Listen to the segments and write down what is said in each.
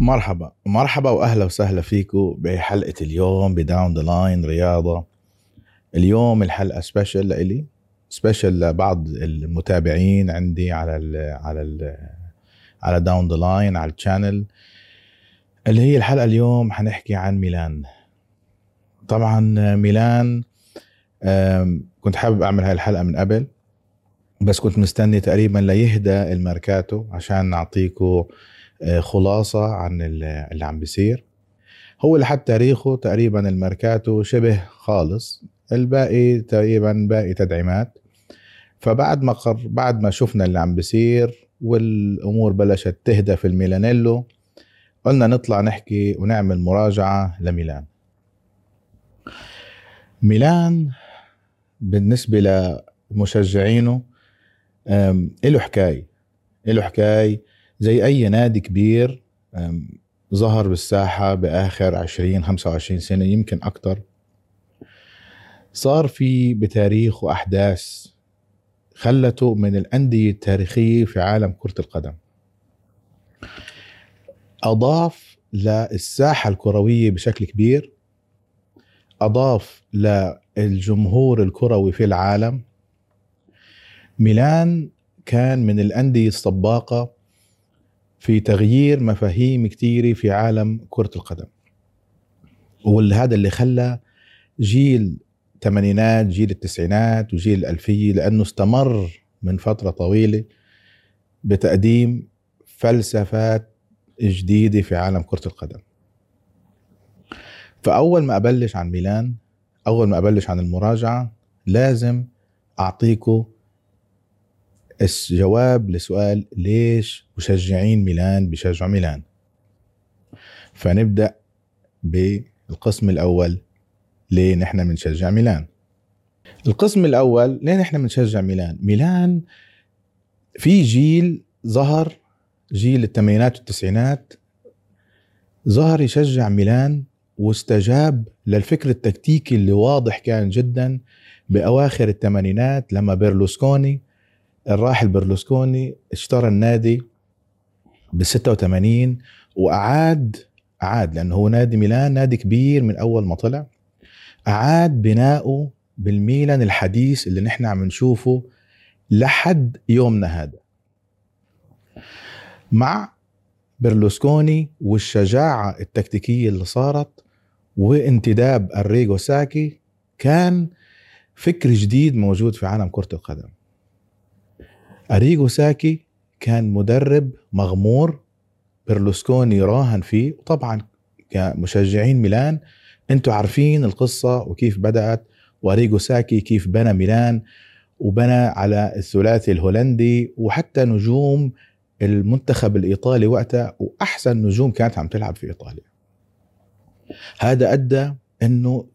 مرحبا. مرحبا وأهلا وسهلا فيكم بحلقة اليوم ب Down the Line رياضة. اليوم الحلقة special لإلي. special لبعض المتابعين عندي على ال على ال على Down the Line على ال channel. اللي هي الحلقة اليوم حنحكي عن ميلان. طبعا ميلان كنت حابب أعمل هاي الحلقة من قبل. بس كنت مستني تقريبا ليهدى الميركاتو عشان نعطيكم آه، خلاصة عن اللي عم بيصير. هو لحد تاريخه تقريبا الميركاتو شبه خالص. الباقي تقريبا باقي تدعيمات. فبعد ما قر بعد ما شفنا اللي عم بيصير والأمور بلشت تهدى في الميلانيلو قلنا نطلع نحكي ونعمل مراجعة لميلان. ميلان بالنسبة لمشجعينه له حكايه له حكايه زي أي نادي كبير ظهر بالساحة بآخر 20 25 سنة يمكن أكثر صار في بتاريخ وأحداث خلته من الأندية التاريخية في عالم كرة القدم. أضاف للساحة الكروية بشكل كبير أضاف للجمهور الكروي في العالم ميلان كان من الأندية السباقة في تغيير مفاهيم كثيره في عالم كرة القدم. وهذا اللي خلى جيل الثمانينات جيل التسعينات وجيل الألفية لأنه استمر من فترة طويلة بتقديم فلسفات جديدة في عالم كرة القدم. فأول ما أبلش عن ميلان أول ما أبلش عن المراجعة لازم أعطيكم الجواب لسؤال ليش مشجعين ميلان بيشجعوا ميلان؟ فنبدأ بالقسم الأول ليه نحن بنشجع ميلان؟ القسم الأول ليه نحن بنشجع ميلان؟ ميلان في جيل ظهر جيل الثمانينات والتسعينات ظهر يشجع ميلان واستجاب للفكر التكتيكي اللي واضح كان جدا بأواخر الثمانينات لما بيرلوسكوني الراحل برلوسكوني اشترى النادي ب 86 وأعاد أعاد لأنه هو نادي ميلان نادي كبير من أول ما طلع. أعاد بناؤه بالميلان الحديث اللي نحن عم نشوفه لحد يومنا هذا. مع برلوسكوني والشجاعة التكتيكية اللي صارت وانتداب الريغو ساكي كان فكر جديد موجود في عالم كرة القدم. أريجو ساكي كان مدرب مغمور برلوسكوني راهن فيه طبعا كمشجعين ميلان. أنتم عارفين القصة وكيف بدأت وأريجو ساكي كيف بنى ميلان وبنى على الثلاثي الهولندي وحتى نجوم المنتخب الإيطالي وقتها وأحسن نجوم كانت عم تلعب في إيطاليا. هذا أدى أنه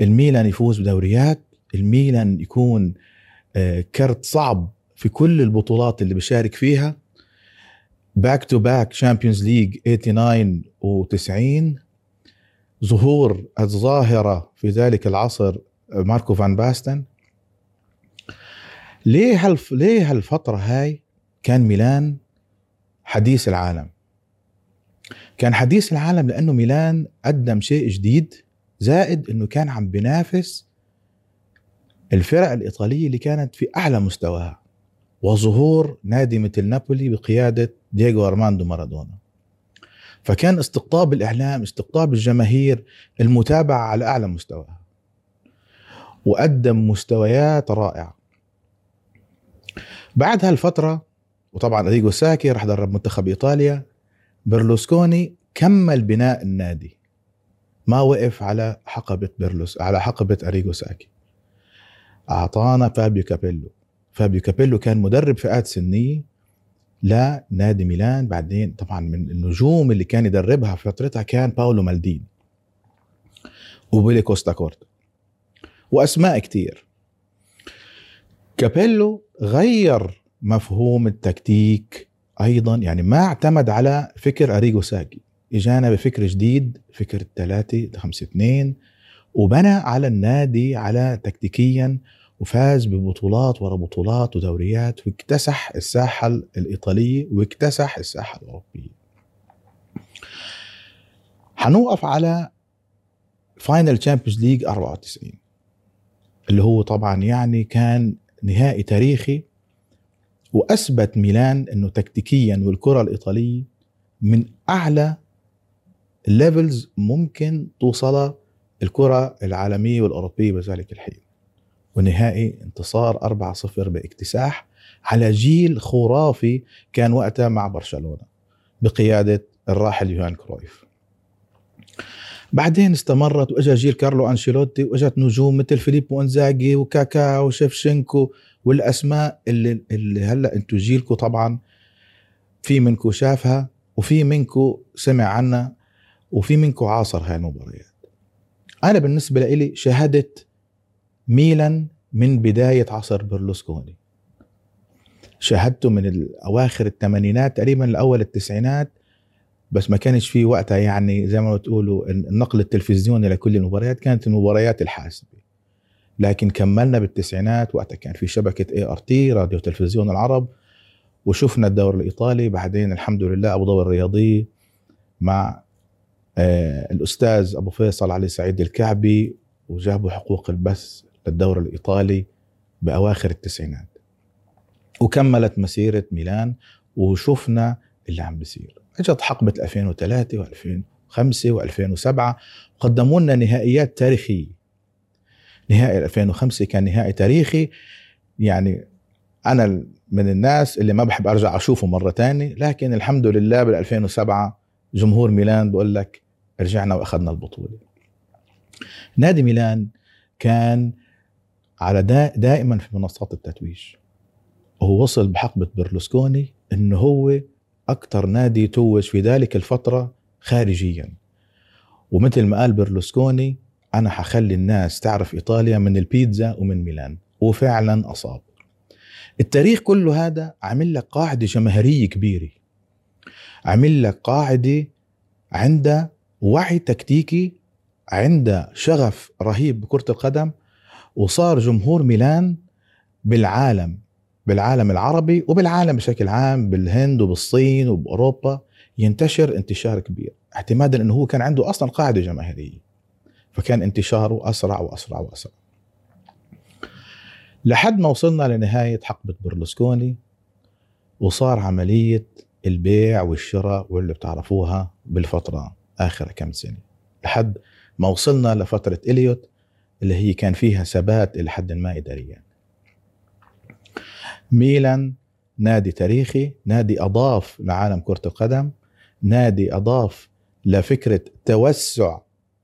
الميلان يفوز بدوريات الميلان يكون آه، كرت صعب في كل البطولات اللي بشارك فيها back to back Champions League 89 و90 ظهور الظاهرة في ذلك العصر ماركو فان باستن. ليه هالف... ليه هالفترة هاي كان ميلان حديث العالم؟ كان حديث العالم لأنه ميلان قدم شيء جديد زائد أنه كان عم بينافس الفرق الإيطالية اللي كانت في أعلى مستواها. وظهور نادي مثل نابولي بقيادة دييغو أرماندو مارادونا. فكان استقطاب الإعلام استقطاب الجماهير المتابعة على أعلى مستوى وقدم مستويات رائعة. بعد هالفترة وطبعا أريجو ساكي راح درب منتخب إيطاليا برلوسكوني كمل بناء النادي. ما وقف على حقبة بيرلوس على حقبة أريجو ساكي. أعطانا فابيو كابيلو. فابيو كابيلو كان مدرب فئات سنية لنادي ميلان. بعدين طبعا من النجوم اللي كان يدربها في فترتها كان باولو مالديني وبيلي كوستاكورتا وأسماء كتير. كابيلو غير مفهوم التكتيك أيضا يعني ما اعتمد على فكر اريجو ساكي. إجانا بفكر جديد فكر الثلاثة خمسة اثنين وبنى على النادي على تكتيكيا وفاز ببطولات ورا بطولات ودوريات واكتسح الساحة الإيطالية واكتسح الساحة الأوروبية. حنوقف على final Champions League 94 اللي هو طبعا يعني كان نهائي تاريخي وأثبت ميلان إنه تكتيكيا والكرة الإيطالية من أعلى levels ممكن توصلها الكرة العالمية والأوروبية بذلك الحين. ونهائي انتصار 4-0 باكتساح على جيل خرافي كان وقتها مع برشلونة بقيادة الراحل يوهان كرويف. بعدين استمرت وإجا جيل كارلو أنشيلوتي وإجت نجوم مثل فيليبو إنزاجي وكاكا وشيفشينكو والأسماء اللي, اللي هلأ أنتم جيلكم طبعا في منكم شافها وفي منكم سمع عنها وفي منكم عاصر هاي المباريات. أنا بالنسبة لي شاهدت ميلان من بداية عصر برلوسكوني. شاهدته من اواخر الثمانينات تقريبا لاول التسعينات بس ما كانش في وقتها يعني زي ما بتقولوا النقل التلفزيوني لكل المباريات كانت المباريات الحاسمه لكن كملنا بالتسعينات وقتها كان في شبكة ART راديو تلفزيون العرب وشفنا الدوري الإيطالي. بعدين الحمد لله أبو ظبي الرياضي مع آه الأستاذ أبو فيصل علي سعيد الكعبي وجابوا حقوق البث للدوري الإيطالي بأواخر التسعينات. وكملت مسيرة ميلان وشفنا اللي عم بيصير. إجت حقبة 2003 و2005 و2007 وقدموا لنا نهائيات تاريخية. نهائي 2005 كان نهائي تاريخي. يعني أنا من الناس اللي ما بحب أرجع أشوفه مرة تانية لكن الحمد لله بال 2007 جمهور ميلان بقول لك رجعنا وأخذنا البطولة. نادي ميلان كان على دا دائما في منصات التتويج. وهو وصل بحقبة برلوسكوني إنه هو أكثر نادي توج في ذلك الفترة خارجيا. ومثل ما قال برلوسكوني أنا حخلي الناس تعرف إيطاليا من البيتزا ومن ميلان. وفعلا أصاب. التاريخ كله هذا عامل لك قاعدة جماهيرية كبيرة. عامل لك قاعدة عندها وعي تكتيكي عندها شغف رهيب بكرة القدم وصار جمهور ميلان بالعالم بالعالم العربي وبالعالم بشكل عام بالهند وبالصين وبأوروبا ينتشر انتشار كبير اعتمادا إنه هو كان عنده أصلا قاعدة جماهيرية فكان انتشاره أسرع وأسرع وأسرع. لحد ما وصلنا لنهاية حقبة برلسكوني وصار عملية البيع والشراء واللي بتعرفوها بالفترة آخر كم سنة لحد ما وصلنا لفترة إليوت اللي هي كان فيها ثبات إلى حد ما اداريا. ميلان نادي تاريخي نادي أضاف لعالم كرة القدم نادي أضاف لفكرة توسع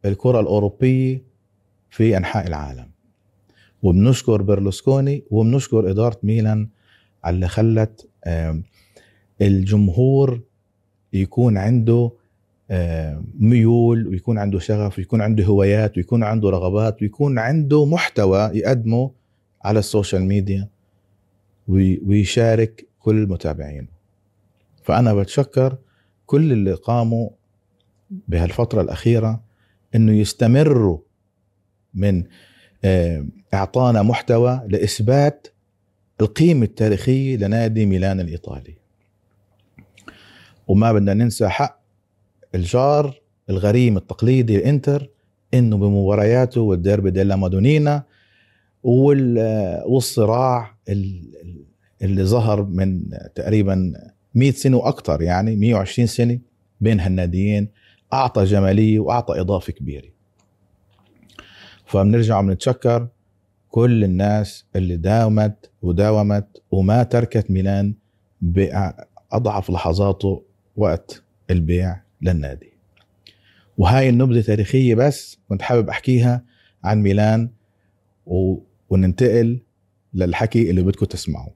الكرة الأوروبية في أنحاء العالم. وبنشكر برلوسكوني وبنشكر إدارة ميلان على اللي خلت الجمهور يكون عنده ميول ويكون عنده شغف ويكون عنده هوايات ويكون عنده رغبات ويكون عنده محتوى يقدمه على ال social media ويشارك كل متابعينه. فأنا بتشكر كل اللي قاموا بهالفترة الأخيرة أنه يستمروا من آه، إعطانا محتوى لإثبات القيمة التاريخية لنادي ميلان الإيطالي. وما بدنا ننسى حق الجار الغريم التقليدي الإنتر إنه بمبارياته والديربي ديلا مادونينا والصراع اللي ظهر من تقريبا 100 سنة وأكثر يعني 120 سنة بين هالناديين أعطى جمالية وأعطى إضافة كبيرة. فبنرجع بنتشكر كل الناس اللي داومت وداومت وما تركت ميلان بأضعف لحظاته وقت البيع. للنادي. وهاي النبذة تاريخية بس كنت حابب أحكيها عن ميلان و... وننتقل للحكي اللي بدكم تسمعوه.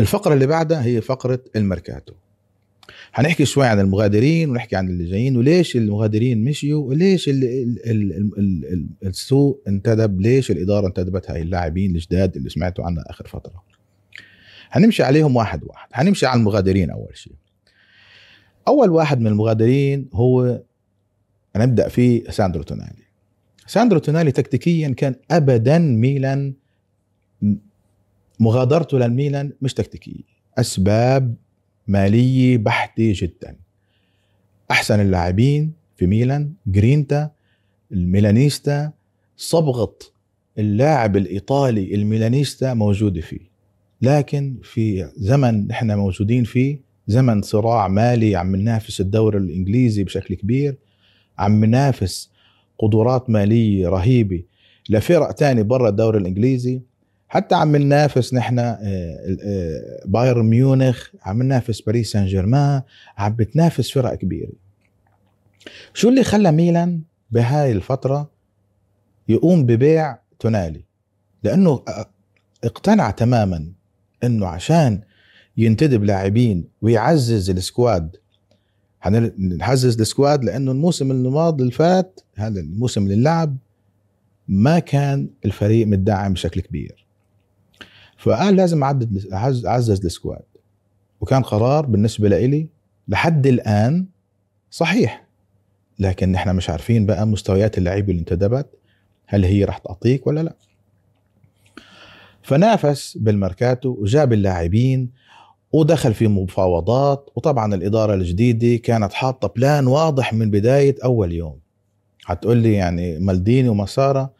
الفقرة اللي بعدها هي فقرة الميركاتو. هنحكي شوي عن المغادرين ونحكي عن اللي جايين وليش المغادرين مشيوا وليش ال ال ال ال ال السوق انتدب ليش الإدارة انتدبت هاي اللاعبين الجداد اللي سمعتوا عنها آخر فترة. هنمشي عليهم واحد واحد. هنمشي على المغادرين أول شيء. أول واحد من المغادرين هو نبدا فيه ساندرو تونالي. ساندرو تونالي تكتيكيا كان ابدا ميلان مغادرته للميلان مش تكتيكية أسباب مالية بحتة جدا. أحسن اللاعبين في ميلان جرينتا الميلانيستا صبغه اللاعب الإيطالي الميلانيستا موجودة فيه. لكن في زمن نحن موجودين فيه زمن صراع مالي عم ننافس الدوري الإنجليزي بشكل كبير عم ننافس قدرات مالية رهيبة لفرق تاني برا الدوري الإنجليزي. حتى عم ننافس نحن آه، آه، بايرن ميونخ عم ننافس باريس سان جيرمان عم بتنافس فرق كبيرة. شو اللي خلى ميلان بهاي الفترة يقوم ببيع تونالي؟ لأنه اقتنع تماما إنه عشان ينتدب لاعبين ويعزز ال squad. حنعزز ال squad لأنه الموسم الماضي اللي فات هذا الموسم اللي لعب ما كان الفريق متدعم بشكل كبير. فقال لازم أعدد أعزز ال squad. وكان قرار بالنسبة لإلي لحد الآن صحيح. لكن نحن مش عارفين بقى مستويات اللعيبة اللي انتدبت هل هي راح تعطيك ولا لا. فنافس بالماركاتو وجاب اللاعبين ودخل في مفاوضات وطبعا الإدارة الجديدة كانت حاطة plan واضح من بداية أول يوم. هتقول لي يعني مالديني وماسارا.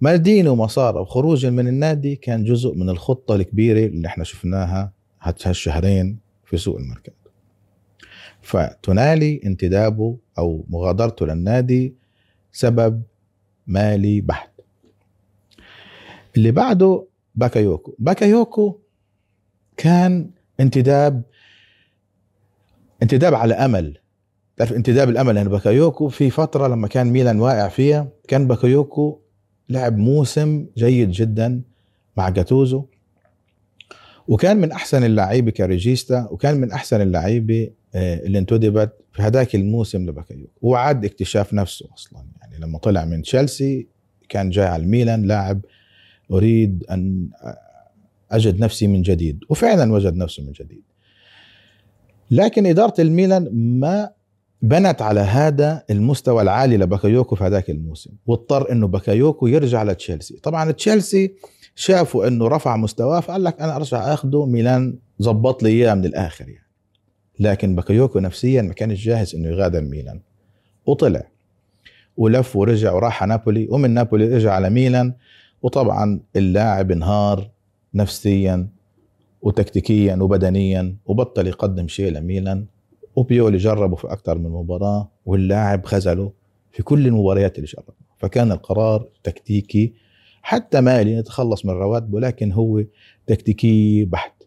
مالديني وماسارا وخروج من النادي كان جزء من الخطة الكبيرة اللي إحنا شفناها هالشهرين في سوق الميركاتو. فتلاقي انتدابه أو مغادرته للنادي سبب مالي بحت. اللي بعده باكايوكو. باكايوكو كان انتداب انتداب على أمل. تعرف انتداب الأمل؟ يعني باكايوكو في فترة لما كان ميلان واقع فيها كان باكايوكو لعب موسم جيد جدا مع جاتوزو وكان من أحسن اللعيبة كا ريجيستا وكان من أحسن اللعيبة آه، اللي انتدبت في هذاك الموسم لباكايوكو. وعاد اكتشاف نفسه أصلا. يعني لما طلع من تشيلسي كان جاي على الميلان لاعب أريد أن أجد نفسي من جديد. وفعلا وجد نفسه من جديد. لكن إدارة الميلان ما بنت على هذا المستوى العالي لباكايوكو في هذاك الموسم. واضطر إنه باكايوكو يرجع لتشيلسي. طبعا تشيلسي شافوا إنه رفع مستواه فقال لك أنا أرجع آخده ميلان زبط لي إياه من الآخر يعني. لكن باكايوكو نفسيا ما كانش جاهز إنه يغادر ميلان. وطلع. ولف ورجع وراح على نابولي. ومن نابولي رجع على ميلان. وطبعا اللاعب انهار. نفسيا وتكتيكيا وبدنيا وبطل يقدم شيء لميلان. وبيولي جربه في أكثر من مباراة واللاعب خذله في كل المباريات اللي جربها. فكان القرار تكتيكي حتى مالي يتخلص من رواتبه لكن هو تكتيكي بحت.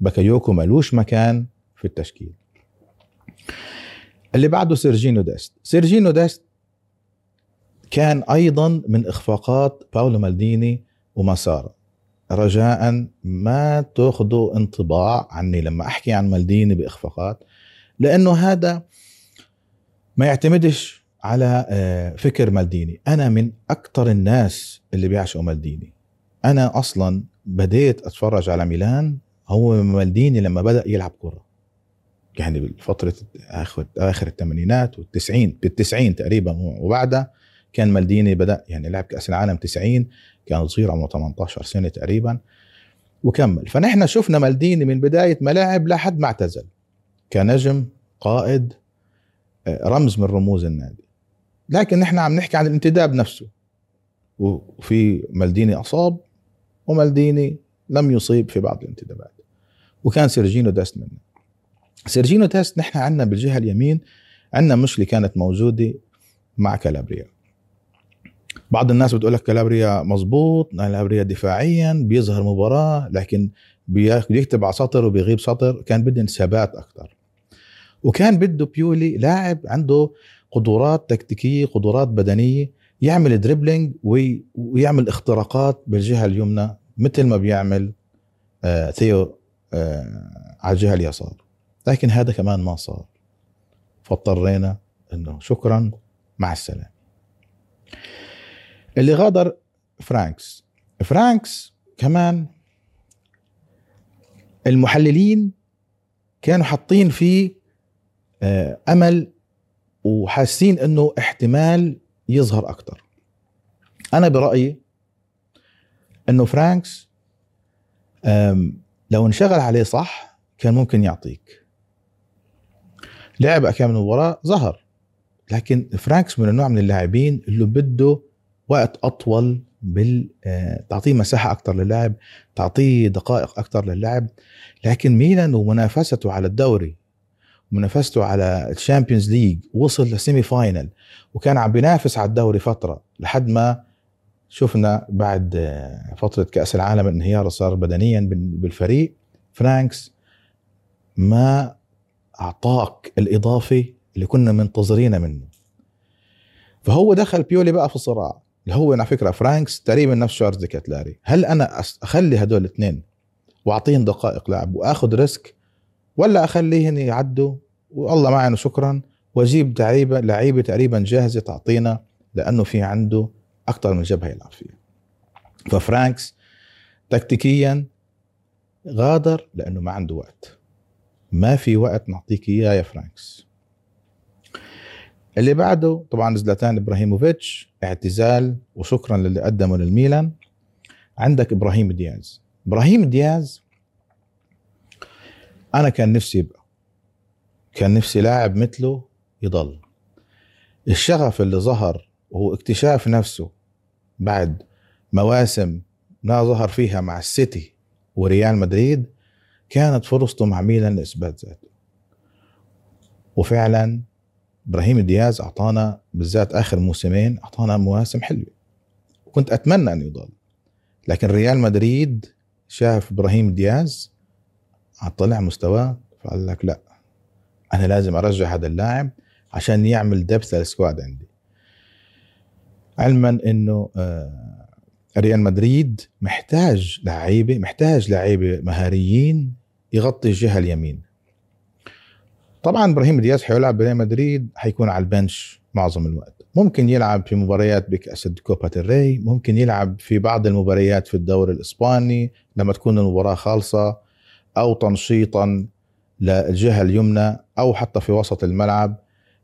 باكايوكو ملوش مكان في التشكيل. اللي بعده سيرجينو ديست. سيرجينو ديست كان أيضا من إخفاقات باولو مالديني ومسارة رجاء ما تأخذوا انطباع عني لما أحكي عن مالديني بإخفاقات لأنه هذا ما يعتمدش على آه، فكر مالديني. أنا من أكثر الناس اللي بيعشقوا مالديني. أنا أصلا بديت أتفرج على ميلان هو مالديني لما بدأ يلعب كرة. يعني بفتره آخر آخر الثمانينات والتسعين بالتسعين تقريبا وبعدها كان مالديني بدأ يعني لعب كأس العالم 90 كان صغير عمره 18 سنة تقريبا وكمل. فنحن شفنا مالديني من بداية ما لعب لحد ما اعتزل. كنجم قائد آه، رمز من رموز النادي. لكن نحن عم نحكي عن الانتداب نفسه. وفي مالديني أصاب ومالديني لم يصيب في بعض الانتدابات. وكان سيرجينو ديست منه. سيرجينو ديست نحن عندنا بالجهة اليمين عندنا مشكلة كانت موجودة مع كالابريا بعض الناس بتقول لك كالابريا مظبوط كالابريا دفاعيا بيظهر مباراة لكن بيكتب على سطر وبيغيب سطر كان بدهم ثبات أكثر وكان بده بيولي لاعب عنده قدرات تكتيكية قدرات بدنية يعمل dribbling ويعمل اختراقات بالجهة اليمنى مثل ما بيعمل آه ثيو آه على الجهة اليسار. لكن هذا كمان ما صار. فاضطرينا إنه شكرا مع السلامة. اللي غادر فرانكس. فرانكس كمان المحللين كانوا حاطين فيه آه، أمل وحاسين إنه احتمال يظهر أكثر أنا برأيي إنه فرانكس لو انشغل عليه صح كان ممكن يعطيك. لعب كم مباراة ظهر. لكن فرانكس من النوع من اللاعبين اللي بده وقت أطول بال آه، تعطيه مساحة أكثر للعب تعطيه دقائق أكثر للعب لكن ميلان ومنافسته على الدوري ومنافسته على ال Champions League وصل ل semi-final وكان عم بينافس على الدوري فترة لحد ما شفنا بعد آه، فترة كأس العالم انهياره صار بدنيا بال- بالفريق. فرانكس ما أعطاك الإضافة اللي كنا منتظرينها منه. فهو دخل بيولي بقى في الصراع. اللي هو على فكرة فرانكس تقريبا نفس شارلز دي كاتيلاري. هل أنا أخلي هدول الاثنين وأعطيهم دقائق لعب وآخذ risk ولا اخليهم يعدوا؟ والله معنا شكرا وأجيب لعيبه لعيبة تقريبا جاهزة تعطينا لأنه في عنده أكثر من جبهة يلعب فيها. ففرانكس تكتيكيا غادر لأنه ما عنده وقت. ما في وقت نعطيك إياه يا فرانكس. اللي بعده طبعا زلاتان إبراهيموفيتش اعتزال وشكرا للي قدمه للميلان. عندك إبراهيم دياز. إبراهيم دياز أنا كان نفسي يبقى. كان نفسي لاعب مثله يضل. الشغف اللي ظهر وهو اكتشاف نفسه بعد مواسم ما ظهر فيها مع السيتي وريال مدريد كانت فرصته مع ميلان لإثبات ذاته. وفعلا إبراهيم دياز أعطانا بالذات آخر موسمين أعطانا مواسم حلوة. وكنت أتمنى أن يضل لكن ريال مدريد شاف إبراهيم دياز طلع مستواه فقال لك لا أنا لازم أرجع هذا اللاعب عشان يعمل depth لل squad عندي. علما إنه آه، ريال مدريد محتاج لعيبة محتاج لعيبة مهاريين يغطي الجهة اليمين. طبعا إبراهيم دياز حيلعب بريال مدريد حيكون على ال bench معظم الوقت. ممكن يلعب في مباريات بكأس كوبا الري ممكن يلعب في بعض المباريات في الدوري الإسباني لما تكون المباراة خالصة أو تنشيطا للجهة اليمنى أو حتى في وسط الملعب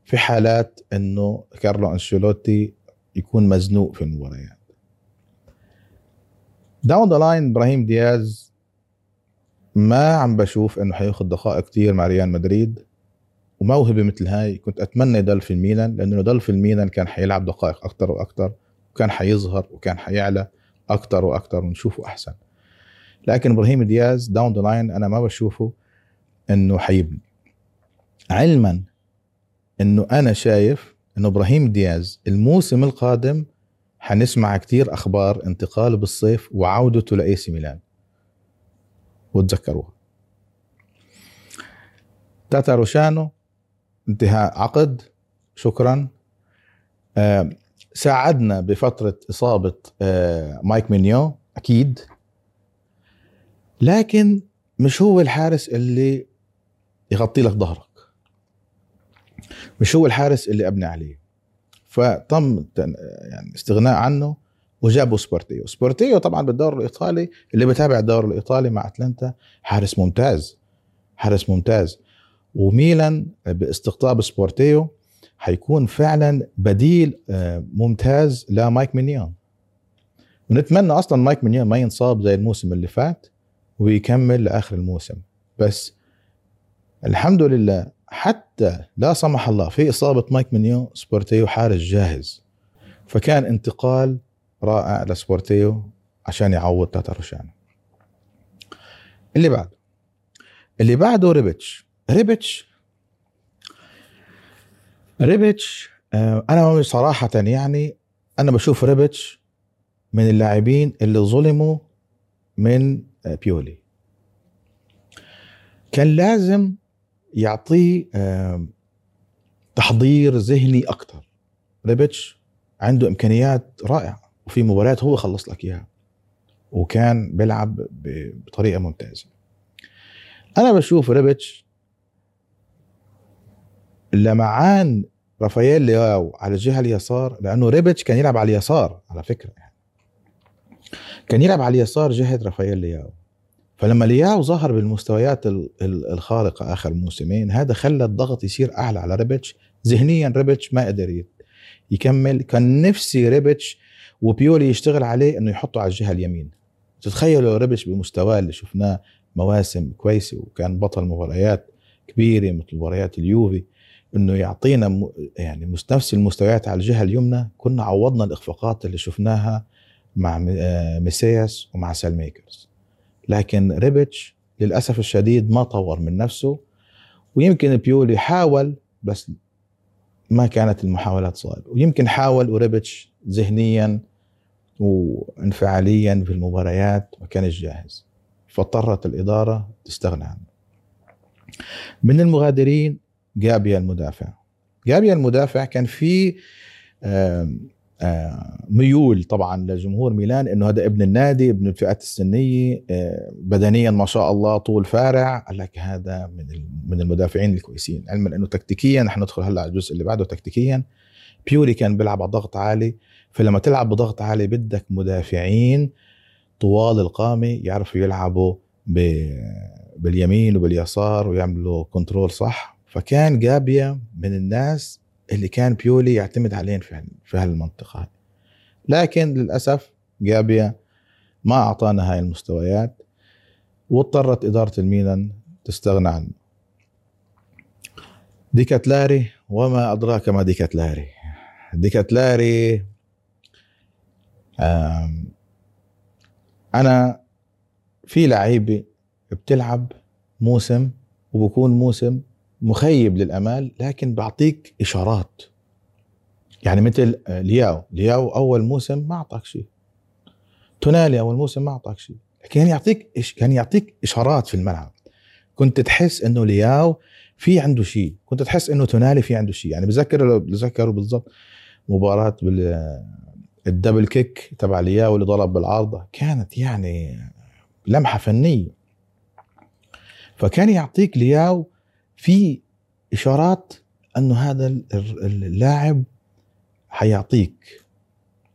في حالات أنه كارلو أنشيلوتي يكون مزنوق في المباريات. down the line إبراهيم دياز ما عم بشوف إنه حياخذ دقائق كتير مع ريال مدريد. وموهبة مثل هاي كنت أتمنى يضل في الميلان لأنه يضل في الميلان كان حيلعب دقائق أكثر وأكثر وكان حيظهر وكان حيعلى أكثر وأكثر ونشوفه أحسن. لكن إبراهيم دياز down the line أنا ما بشوفه إنه حيبني. علما إنه أنا شايف إنه إبراهيم دياز الموسم القادم حنسمع كتير أخبار انتقاله بالصيف وعودته لأي سي ميلان. وتذكروها. تاتاروشانو انتهاء عقد. شكرا. ساعدنا بفترة إصابة آه، مايك مينيون أكيد. لكن مش هو الحارس اللي يغطي لك ظهرك. مش هو الحارس اللي أبني عليه. فتم يعني استغناء عنه وجابوا سبورتيو. سبورتيو طبعا بالدوري الإيطالي اللي بتابع الدوري الإيطالي مع أتلانتا. حارس ممتاز. حارس ممتاز. وميلان باستقطاب سبورتيو حيكون فعلا بديل آه، ممتاز لمايك مينيون ونتمنى أصلا مايك مينيون ما ينصاب زي الموسم اللي فات ويكمل لآخر الموسم. بس الحمد لله حتى لا سمح الله في إصابة مايك مينيون سبورتيو حارس جاهز. فكان انتقال رائع لسبورتيو عشان يعوض تاتاروشانو اللي بعده اللي بعده ريبتش ريبتش ريبتش آه، أنا صراحة يعني أنا بشوف ريبتش من اللاعبين اللي ظلموا من آه، بيولي. كان لازم يعطيه تحضير ذهني أكثر ريبتش عنده إمكانيات رائعة وفي مباريات هو خلص لك إياها وكان بيلعب بطريقة ممتازة. أنا بشوف ريبتش لمعان رافائيل لياو على الجهة اليسار لأنه ريبتش كان يلعب على اليسار على فكرة يعني. كان يلعب على اليسار جهة رافائيل لياو. فلما لياو ظهر بالمستويات ال- ال- الخارقة آخر موسمين هذا خلى الضغط يصير أعلى على ريبتش ذهنيا ريبتش ما قدر يكمل. كان نفسي ريبتش وبيولي يشتغل عليه إنه يحطه على الجهة اليمين. تتخيلوا لو ريبتش بمستواه اللي شفناه مواسم كويسة وكان بطل مباريات كبيرة مثل مباريات اليوفي. إنه يعطينا يعني نفس المستويات على الجهة اليمنى. كنا عوضنا الإخفاقات اللي شفناها مع آه، ميسياس ومع ساليماكرز لكن ريبتش للأسف الشديد ما طور من نفسه. ويمكن بيولي حاول بس ما كانت المحاولات صائبه ويمكن حاول وريبتش ذهنيا وانفعاليا في المباريات ما كانش جاهز. فاضطرت الإدارة تستغنى عنه. من المغادرين جابيا المدافع. جابيا المدافع كان في ميول طبعا لجمهور ميلان إنه هذا ابن النادي ابن الفئات السنية بدنيا ما شاء الله طول فارع. قال لك هذا من من المدافعين الكويسين. علما إنه تكتيكيا رح ندخل هلأ على الجزء اللي بعده تكتيكيا. بيوري كان بيلعب على ضغط عالي. فلما تلعب بضغط عالي بدك مدافعين طوال القامة يعرفوا يلعبوا باليمين وباليسار ويعملوا كنترول صح. فكان جابيا من الناس اللي كان بيولي يعتمد عليهم في في هالمنطقة هاي. لكن للأسف جابيا ما أعطانا هاي المستويات واضطرت إدارة الميلان تستغنى عنه ديكاتلاري وما أدراك ما ديكاتلاري ديكاتلاري أنا في لعيبه بتلعب موسم وبكون موسم مخيب للأمال لكن بعطيك إشارات. يعني مثل آه، لياو. لياو أول موسم ما أعطاك شيء. تونالي أول موسم ما أعطاك شيء. كان يعطيك كان يعطيك إشارات في الملعب. كنت تحس إنه لياو في عنده شيء. كنت تحس إنه تونالي في عنده شيء. يعني بذكر بذكروا بالضبط مباراة بال ال double kick تبع لياو اللي ضرب بالعارضة. كانت يعني لمحة فنية. فكان يعطيك لياو في إشارات انه هذا ال- ال- اللاعب حيعطيك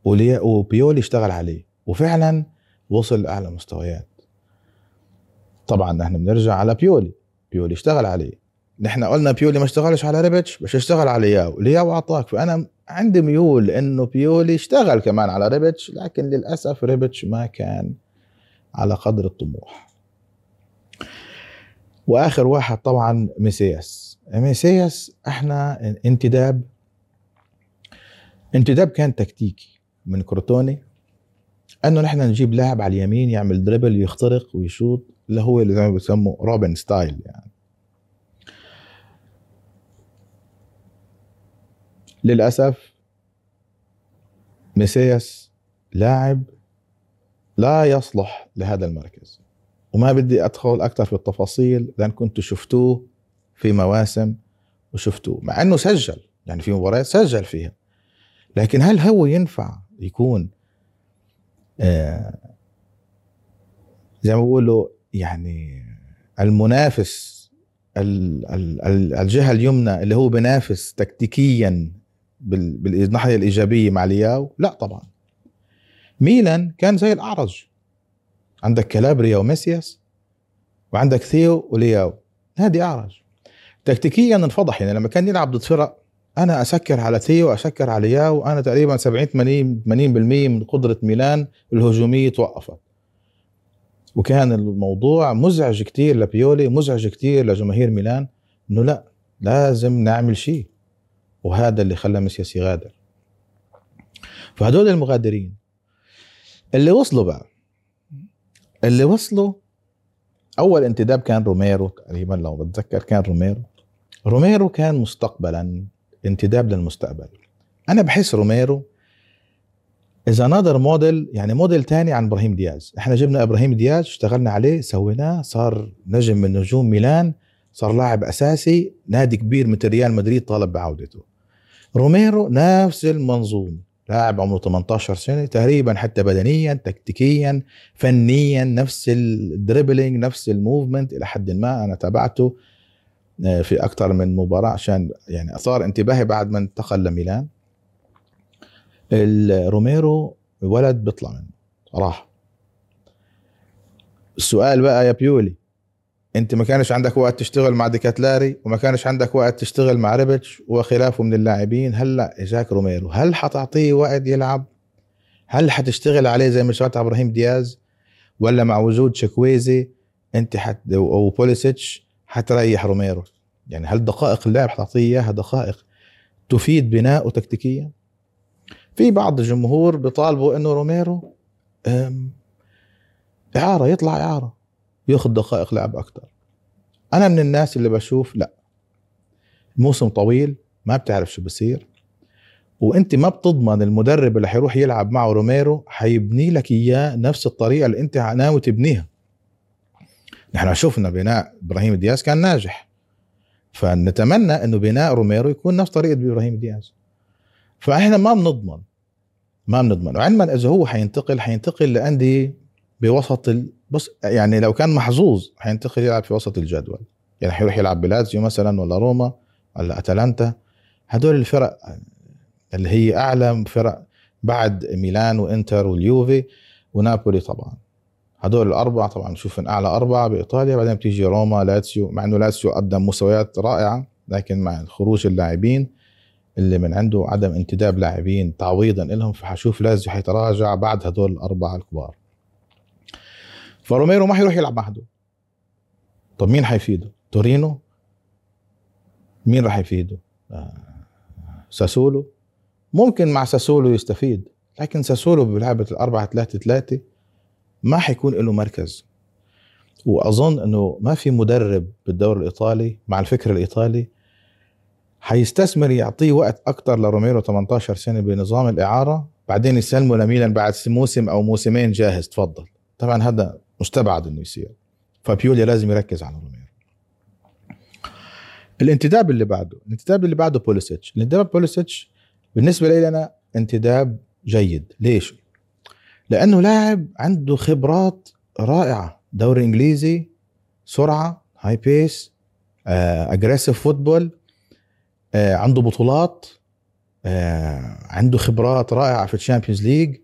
وبيولي اشتغل عليه وفعلا وصل لأعلى مستويات. طبعا نحن بنرجع على بيولي بيولي اشتغل عليه. نحن قلنا بيولي ما اشتغلش على ريبتش بس اشتغل على لياو. لياو أعطاك فأنا عندي ميول إنه بيولي اشتغل كمان على ريبتش لكن للأسف ريبتش ما كان على قدر الطموح. وآخر واحد طبعا ميسياس. ميسياس إحنا انتداب انتداب كان تكتيكي من كروتوني إنه نحن نجيب لاعب على اليمين يعمل dribble يخترق ويشوط اللي هو اللي زي ما بيسموه روبن style يعني. للأسف ميسياس لاعب لا يصلح لهذا المركز. وما بدي أدخل أكثر في التفاصيل لأن كنتوا شفتوه في مواسم وشفتوه مع إنه سجل يعني في مباريات سجل فيها. لكن هل هو ينفع يكون آه زي ما بيقولوا يعني المنافس ال- ال- ال- الجهة اليمنى اللي هو بينافس تكتيكيا بال- بالناحية الإيجابية مع لياو؟ لا طبعا. ميلان كان زي الأعرج. عندك كالابريا وميسياس وعندك ثيو ولياو. نادي اعرج تكتيكيا انفضح يعني لما كان يلعب ضد فرق أنا أسكر على ثيو أسكر على لياو أنا تقريبا 70 80 80% من قدرة ميلان الهجومية توقفت. وكان الموضوع مزعج كتير لبيولي مزعج كتير لجماهير ميلان إنه لا لازم نعمل شيء. وهذا اللي خلى ميسياس يغادر. فهدول المغادرين اللي وصلوا بقى اللي وصلوا أول انتداب كان روميرو تقريبا لو بتذكر كان روميرو. روميرو كان مستقبلا انتداب للمستقبل. أنا بحس روميرو اذا نظر موديل يعني موديل تاني عن إبراهيم دياز. إحنا جبنا إبراهيم دياز اشتغلنا عليه سويناه صار نجم من نجوم ميلان صار لاعب أساسي نادي كبير مثل ريال مدريد طالب بعودته. روميرو نفس المنظومة. لاعب عمره 18 سنة تقريبا حتى بدنيا تكتيكيا فنيا نفس ال dribbling نفس ال movement إلى حد ما أنا تابعته آه، في أكثر من مباراة عشان يعني صار انتباهي بعد ما انتقل لميلان. روميرو ولد بيطلع منه راح. السؤال بقى يا بيولي انت ما كانش عندك وقت تشتغل مع ديكيتيلاري وما كانش عندك وقت تشتغل مع ريبتش وخلافه من اللاعبين. هلأ اجاك روميرو هل حتعطيه وقت يلعب؟ هل حتشتغل عليه زي ما اشتغلت على إبراهيم دياز؟ ولا مع وجود تشوكويزي انت حت أو بوليسيتش حتريح روميرو؟ يعني هل دقائق اللعب حتعطيه إياها؟ دقائق تفيد بناءه تكتيكيا؟ في بعض الجمهور بيطالبوا إنه روميرو إعارة يطلع إعارة. ياخذ دقائق لعب أكثر أنا من الناس اللي بشوف لا الموسم طويل ما بتعرف شو بصير وأنت ما بتضمن المدرب اللي حيروح يلعب معه روميرو حيبني لك إياه نفس الطريقة اللي أنت ناوي تبنيها. نحن شفنا بناء إبراهيم دياز كان ناجح. فنتمنى إنه بناء روميرو يكون نفس طريقة إبراهيم دياز. فإحنا ما بنضمن ما بنضمن. وعلما إذا هو حينتقل حينتقل لأندية بوسط ال... بص يعني لو كان محظوظ حينتقل يلعب في وسط الجدول. يعني حيروح يلعب بلازيو مثلا ولا روما ولا أتلانتا. هدول الفرق اللي هي أعلى فرق بعد ميلان وإنتر واليوفي ونابولي طبعا. هدول الأربعة طبعا نشوف أعلى أربعة بإيطاليا بعدين بتيجي روما لاتسيو مع إنه لاتسيو قدم مستويات رائعة لكن مع خروج اللاعبين اللي من عنده عدم انتداب لاعبين تعويضا لهم فحشوف لاتسيو حيتراجع بعد هدول الأربعة الكبار. فروميرو ما حيروح يلعب مع هدول طب مين حيفيده؟ تورينو؟ مين راح يفيده؟ آه، ساسولو؟ ممكن مع ساسولو يستفيد لكن ساسولو بلعبة الأربعة ثلاثة ثلاثة ما حيكون له مركز. وأظن أنه ما في مدرب بالدوري الإيطالي مع الفكر الإيطالي حيستثمر يعطيه وقت أكثر لروميرو 18 سنة بنظام الإعارة بعدين يسلمه لميلان بعد موسم أو موسمين جاهز. تفضل. طبعا هذا مستبعد أنه يصير. فبيولي لازم يركز على روميرو. الانتداب اللي بعده الانتداب اللي بعده بوليسيتش. الانتداب بوليسيتش بالنسبة لي أنا انتداب جيد. ليش؟ لأنه لاعب عنده خبرات رائعة. دوري إنجليزي سرعة high pace aggressive football عنده بطولات آه عنده خبرات رائعة في ال Champions League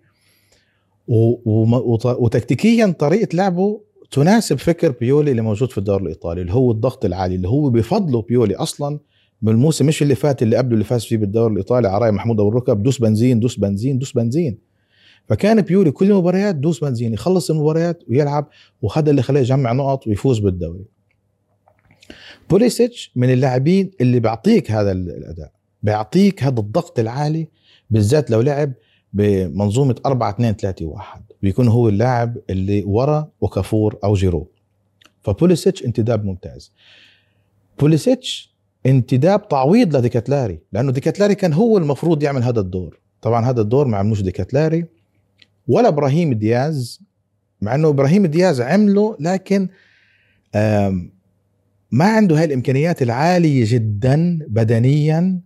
وتكتيكيا طريقة لعبه تناسب فكر بيولي اللي موجود في الدوري الإيطالي اللي هو الضغط العالي اللي هو بفضله بيولي أصلا بالموسم مش اللي فات اللي قبله اللي فاز فيه بالدوري الإيطالي على راي محمود أبو الركب دوس بنزين دوس بنزين دوس بنزين. فكان بيولي كل المباريات دوس بنزين يخلص المباريات ويلعب وهذا اللي خلاه يجمع نقط ويفوز بالدوري. بوليسيتش من اللاعبين اللي بيعطيك هذا الأداء بيعطيك هذا الضغط العالي بالذات لو لعب بمنظومة 4 2 3 1 بيكون هو اللاعب اللي ورا أوكافور أو جيرو. فبوليسيتش انتداب ممتاز. بوليسيتش انتداب تعويض لديكاتلاري لأنه ديكاتلاري كان هو المفروض يعمل هذا الدور. طبعا هذا الدور ما عملوش ديكاتلاري ولا إبراهيم دياز مع إنه إبراهيم دياز عمله لكن ما عنده هاي الإمكانيات العالية جدا بدنيا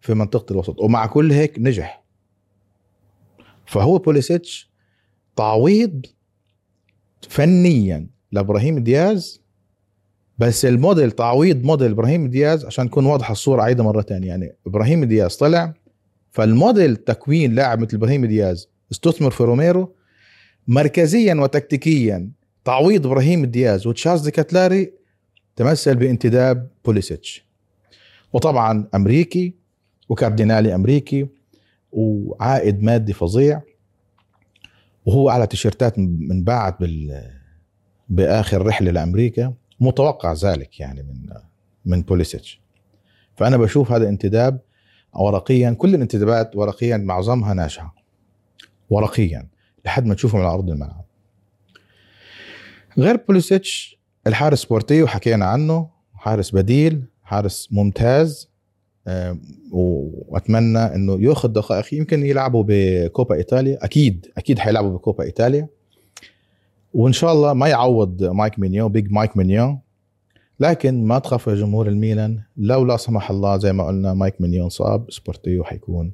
في منطقة الوسط ومع كل هيك نجح. فهو بوليسيتش تعويض فنيا لإبراهيم دياز بس الموديل تعويض موديل إبراهيم دياز عشان تكون واضحة الصورة عيدة مرة ثانية يعني إبراهيم دياز طلع فالموديل تكوين لاعب مثل إبراهيم دياز استثمر في روميرو مركزيا وتكتيكيا تعويض إبراهيم دياز وتشارلز دي كاتلاري تمثل بانتداب بوليسيتش. وطبعا أمريكي وكاردينالي أمريكي وعائد مادي فظيع وهو على تيشيرتات منباعت بال بآخر رحلة لأمريكا متوقع ذلك يعني من من بوليسيتش. فأنا بشوف هذا انتداب ورقيا كل الانتدابات ورقيا معظمها ناجحة. ورقيا لحد ما تشوفهم على أرض الملعب. غير بوليسيتش الحارس سبورتيو حكينا عنه حارس بديل حارس ممتاز. وأتمنى إنه يأخذ دقائق يمكن يلعبوا بكوبا إيطاليا. أكيد أكيد حيلعبوا بكوبا إيطاليا. وإن شاء الله ما يعوض مايك مينيو big مايك مينيو لكن ما تخاف يا جمهور الميلان لو لا سمح الله زي ما قلنا مايك مينيو انصاب سبورتيو حيكون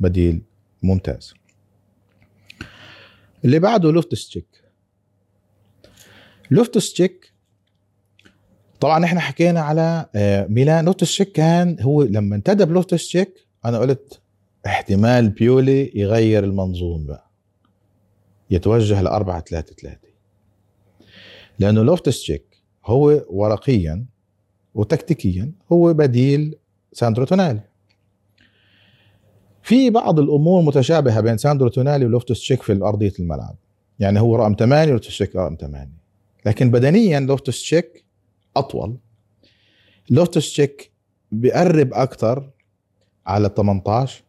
بديل ممتاز. اللي بعده لوفتس تشيك لوفتس تشيك طبعا إحنا حكينا على آه، ميلان. لوفتس تشيك كان هو لما انتدب لوفتس تشيك أنا قلت احتمال بيولي يغير المنظومه بقى. يتوجه ل 4 3 3 لأنه لوفتس تشيك هو ورقيا وتكتيكيا هو بديل ساندرو تونالي. في بعض الأمور متشابهة بين ساندرو تونالي ولوفتس تشيك في أرضية الملعب. يعني هو رقم 8 لوفتس تشيك رقم 8 لكن بدنيا لوفتوس تشيك أطول لوفتوس تشيك بيقرب أكثر على 18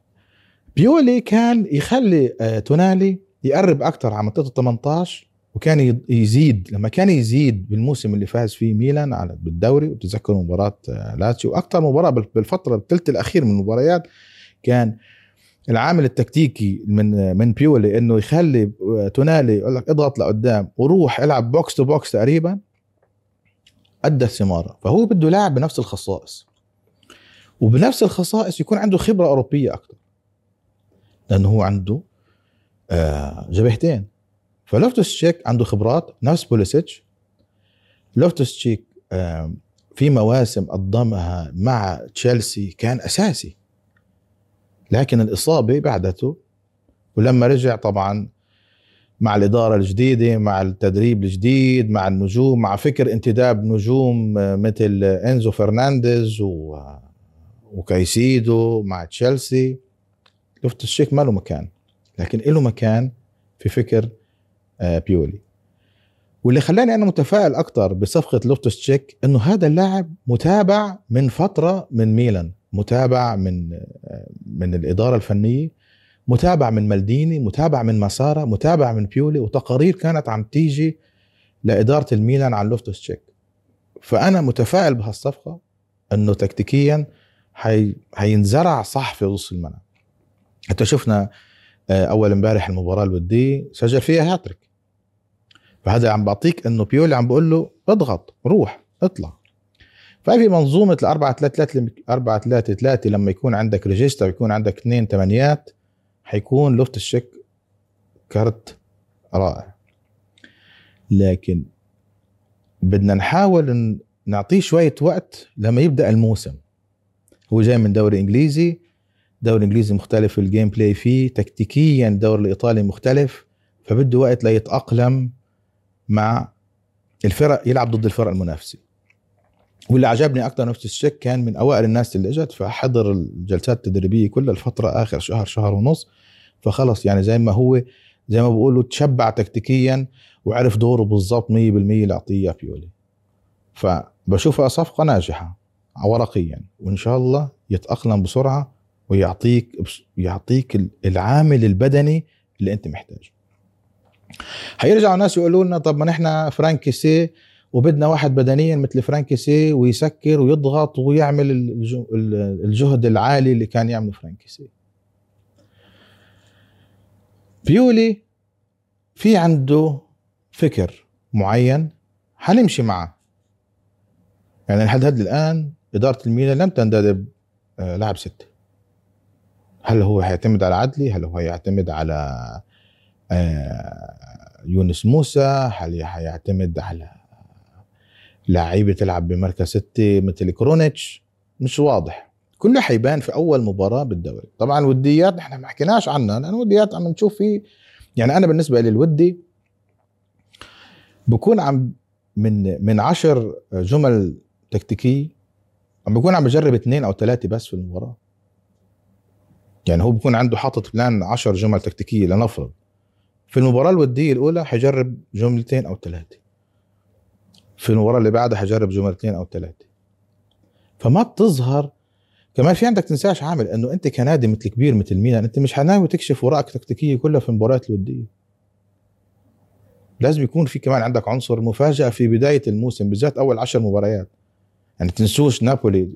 بيولي كان يخلي آه، تونالي يقرب أكثر على منطقة 18 وكان يزيد لما كان يزيد بالموسم اللي فاز فيه ميلان على بالدوري وتذكر مباراة آه، لاتسيو وأكثر مباراة بالفترة بالثلث الأخير من المباريات كان العامل التكتيكي من من بيولي إنه يخلي آه، تونالي يقول لك اضغط لقدام وروح العب box to box تقريبا. أدى ثماره فهو بده لاعب بنفس الخصائص. وبنفس الخصائص يكون عنده خبرة أوروبية أكثر لأنه هو عنده آه، جبهتين. فلوفتوس تشيك عنده خبرات نفس بوليسيتش. لوفتوس تشيك آه، في مواسم قدمها مع تشيلسي كان أساسي. لكن الإصابة بعدته ولما رجع طبعا مع الإدارة الجديدة مع التدريب الجديد مع النجوم مع فكر انتداب نجوم آه، مثل إنزو فرنانديز و... وكايسيدو مع تشيلسي. لوفتوس تشيك ما له مكان لكن له مكان في فكر آه، بيولي. واللي خلاني أنا متفائل أكثر بصفقة لوفتوس تشيك إنه هذا اللاعب متابع من فترة من ميلان متابع من آه، من الإدارة الفنية. متابع من مالديني متابع من مسارة متابع من بيولي وتقارير كانت عم تيجي لإدارة الميلان عن لوفتوس تشيك. فأنا متفائل بهالصفقة أنه تكتيكيا حي... حينزرع صح في نص الملعب. حتى شفنا آه، أول امبارح المباراة الوديه سجل فيها هاتريك. فهذا عم بعطيك إنه بيولي عم بقول له اضغط روح اطلع. ففي منظومة ال 4 3 3 4 3 3 لما يكون عندك regista ويكون عندك اثنين ثمانيات حيكون لوفتوس تشيك كارت رائع. لكن بدنا نحاول نعطيه شوية وقت لما يبدأ الموسم. هو جاي من دوري إنجليزي. دوري إنجليزي مختلف ال game play فيه. تكتيكيا الدوري الإيطالي مختلف. فبده وقت ليتأقلم مع الفرق يلعب ضد الفرق المنافسة. واللي عجبني أكثر لوفتوس تشيك كان من أوائل الناس اللي إجت فحضر الجلسات التدريبية كلها الفترة آخر شهر شهر ونص. فخلص يعني زي ما هو زي ما بقولوا تشبع تكتيكيا وعرف دوره بالضبط 100% اللي يعطيه بيولي. فبشوفها صفقة ناجحة ورقيا وإن شاء الله يتأقلم بسرعة ويعطيك يعطيك العامل البدني اللي أنت محتاجه. حيرجعوا الناس يقولوا لنا طب ما نحن فرانك كيسي وبدنا واحد بدنيا مثل فرانك كيسي ويسكر ويضغط ويعمل الجهد العالي اللي كان يعمله فرانكيسي بيولي في عنده فكر معين حنمشي معه. يعني لحد هذا الآن إدارة الميلان لم تنتدب آه، لاعب ستة. هل هو هيعتمد على عدلي؟ هل هو هيعتمد على آه، يونس موسى؟ هل هيعتمد على لعيبه تلعب بمركز ستة مثل كرونيتش مش واضح. كله حيبان في أول مباراة بالدوري. طبعا وديات إحنا ما حكيناش عنها لأن وديات عم نشوف فيه يعني أنا بالنسبة لي الودي بكون عم من من عشر جمل تكتيكية عم بكون عم بجرب اثنين أو ثلاثة بس في المباراة. يعني هو بكون عنده حاطط plan 10 جمل تكتيكية لنفرض. في المباراة الودية الأولى حيجرب جملتين أو ثلاثة. في المباراة اللي بعدها حيجرب جملتين أو ثلاثة. فما بتظهر كمان في عندك تنساش عامل إنه أنت كنادي مثل كبير مثل ميلان أنت مش حناوي تكشف وراءك تكتيكية كلها في المباريات الودية. لازم يكون في كمان عندك عنصر مفاجأة في بداية الموسم بالذات أول عشر مباريات. يعني تنسوش نابولي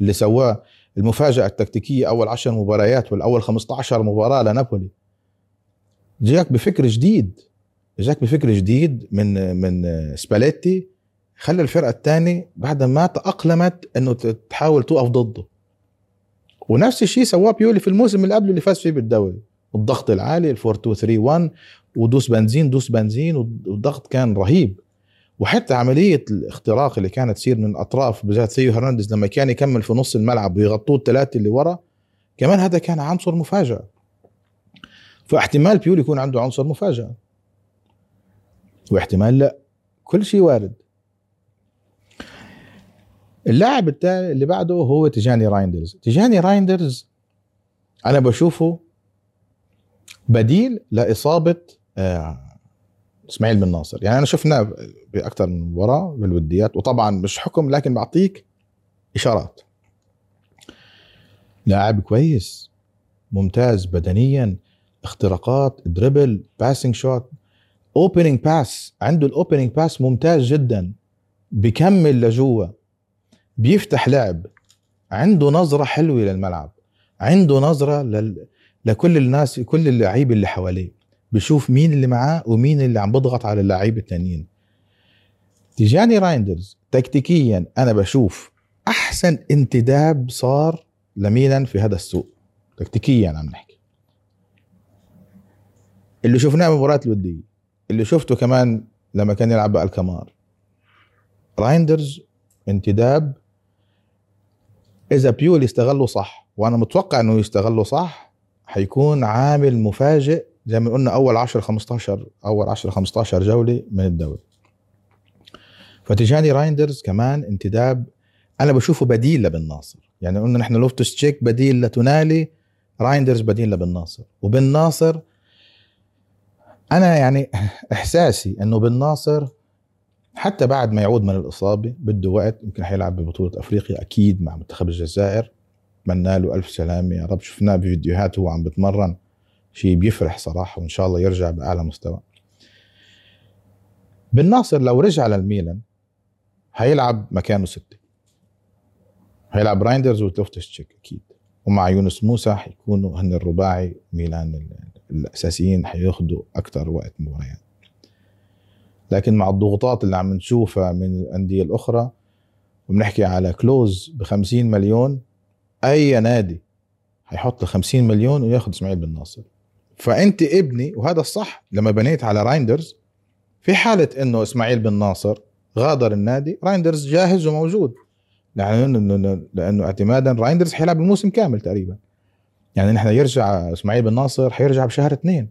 اللي سواه المفاجأة التكتيكية أول 10 مباريات والأول 15 مباراة لنابولي. جاك بفكر جديد. جاك بفكر جديد من من سباليتي خلى الفرقة الثانية بعد ما تأقلمت إنه تحاول توقف ضده. ونفس الشيء سواه بيولي في الموسم اللي قبله اللي فاز فيه بالدوري. الضغط العالي ال 4 2 3 1 ودوس بنزين دوس بنزين والضغط كان رهيب. وحتى عملية الاختراق اللي كانت تصير من أطراف بالذات ثيو هرنانديز لما كان يكمل في نص الملعب ويغطوه الثلاثه اللي ورا كمان هذا كان عنصر مفاجأة. فاحتمال بيولي يكون عنده عنصر مفاجأة. واحتمال لا. كل شيء وارد. اللاعب الثاني اللي بعده هو تيجاني رايندرز. تيجاني رايندرز أنا بشوفه بديل لإصابة آه إسماعيل بن ناصر. يعني أنا شفناه بأكثر من مباراة بالوديات وطبعا مش حكم لكن بعطيك إشارات. لاعب كويس ممتاز بدنيا اختراقات dribble passing shoot opening pass عنده ال opening pass ممتاز جدا بكمل لجوا. بيفتح لعب. عنده نظرة حلوة للملعب. عنده نظرة لل... لكل الناس كل اللعيبه اللي حواليه. بشوف مين اللي معاه ومين اللي عم بضغط على اللعيبه التانيين. تيجاني رايندرز تكتيكيا أنا بشوف أحسن انتداب صار لميلان في هذا السوق. تكتيكيا عم نحكي. اللي شفناه مباراة الودية اللي شفته كمان لما كان يلعب بألكمار رايندرز انتداب إذا بيولي يستغله صح وأنا متوقع إنه يستغله صح حيكون عامل مفاجئ زي ما قلنا أول 10 15 أول 10 15 جولة من الدوري. فتيجاني رايندرز كمان انتداب أنا بشوفه بديل لبن ناصر. يعني قلنا نحن لوفتوس تشيك بديل لتونالي رايندرز بديل لبن ناصر. وبن ناصر أنا يعني إحساسي إنه بن ناصر حتى بعد ما يعود من الإصابة بده وقت يمكن حيلعب ببطولة أفريقيا أكيد مع منتخب الجزائر. اتمنى له ألف سلامة. يا رب شفناه بفيديوهات وهو عم بتمرن. شيء بيفرح صراحة وإن شاء الله يرجع بأعلى مستوى. بن ناصر لو رجع للميلان حيلعب مكانه ستة. حيلعب رايندرز ولوفتوس تشيك أكيد. ومع يونس موسى حيكونوا هن الرباعي ميلان الأساسيين حياخذوا أكثر وقت مباريات. لكن مع الضغوطات اللي عم نشوفها من الأندية الأخرى وبنحكي على clause ب 50 مليون أي نادي حيحط 50 مليون وياخذ إسماعيل بن ناصر. فأنت ابني وهذا الصح لما بنيت على رايندرز في حالة إنه إسماعيل بن ناصر غادر النادي رايندرز جاهز وموجود. لأنه لأنه اعتمادا رايندرز حيلعب الموسم كامل تقريبا. يعني نحن يرجع إسماعيل بن ناصر حيرجع بشهر اثنين.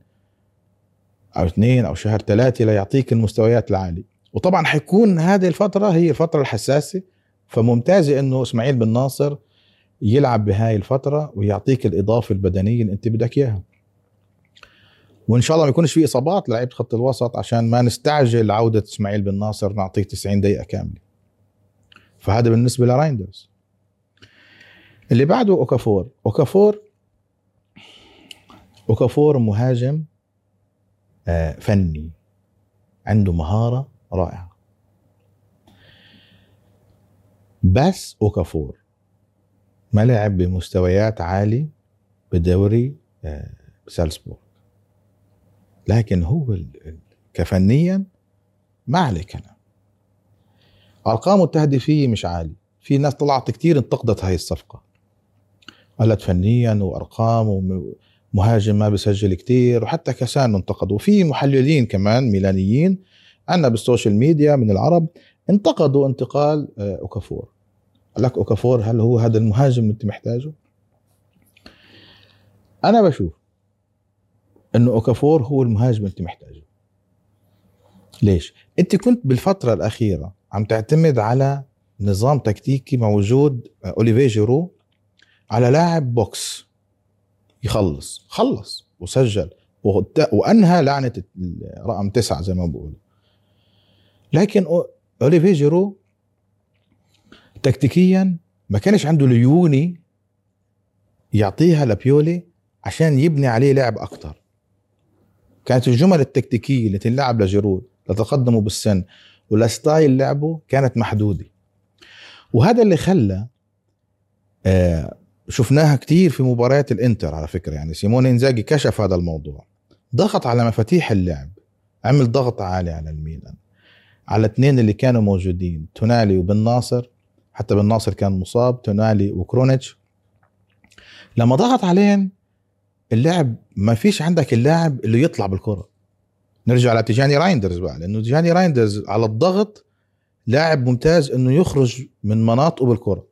أو اثنين أو شهر ثلاثة ليعطيك المستويات العالية. وطبعا حيكون هذه الفترة هي الفترة الحساسة فممتازه إنه إسماعيل بن ناصر يلعب بهاي الفترة ويعطيك الإضافة البدنية اللي أنت بدك إياها. وإن شاء الله ما يكونش في إصابات لعيبه خط الوسط عشان ما نستعجل عودة إسماعيل بن ناصر نعطيه 90 دقيقة كاملة. فهذا بالنسبة لرايندرز. اللي بعده أوكافور. أوكافور أوكافور مهاجم فني. عنده مهارة رائعة. بس أوكافور ما لعب بمستويات عالية بدوري آه، سالزبورغ. لكن هو كفنيا ما عليه كلام. أرقامه التهديفية مش عالية. في ناس طلعت كثير انتقدت هاي الصفقة. قالت فنيا وارقام ومهاجم ما بيسجل كثير وحتى كسان انتقدوا. وفي محللين كمان ميلانيين عندنا بال social media من العرب انتقدوا انتقال آه، أوكافور. قال لك أوكافور هل هو هذا المهاجم اللي أنت محتاجه؟ أنا بشوف إنه أوكافور هو المهاجم اللي أنت محتاجه. ليش؟ أنت كنت بالفترة الأخيرة عم تعتمد على نظام تكتيكي موجود اوليفي جيرو على لاعب box. يخلص خلص وسجل. وأنهى لعنة رقم تسعة زي ما بقول. لكن اوليفي جيرو تكتيكيا ما كانش عنده ليوني يعطيها لبيولي عشان يبني عليه لعب أكثر كانت الجمل التكتيكية اللي تنلعب لجيرود لتقدمه بالسن ول style لعبه كانت محدودة. وهذا اللي خلى آه شفناها كتير في مباريات الانتر على فكرة. يعني سيمون إنزاجي كشف هذا الموضوع. ضغط على مفاتيح اللعب. عمل ضغط عالي على الميلان. على الاثنين اللي كانوا موجودين تونالي وبن ناصر. حتى بن ناصر كان مصاب تونالي وكرونيتش. لما ضغط عليهم اللعب ما فيش عندك اللاعب اللي يطلع بالكرة. نرجع لتيجاني رايندرز بقى. لأنه تيجاني رايندرز على الضغط لاعب ممتاز إنه يخرج من مناطقه بالكرة.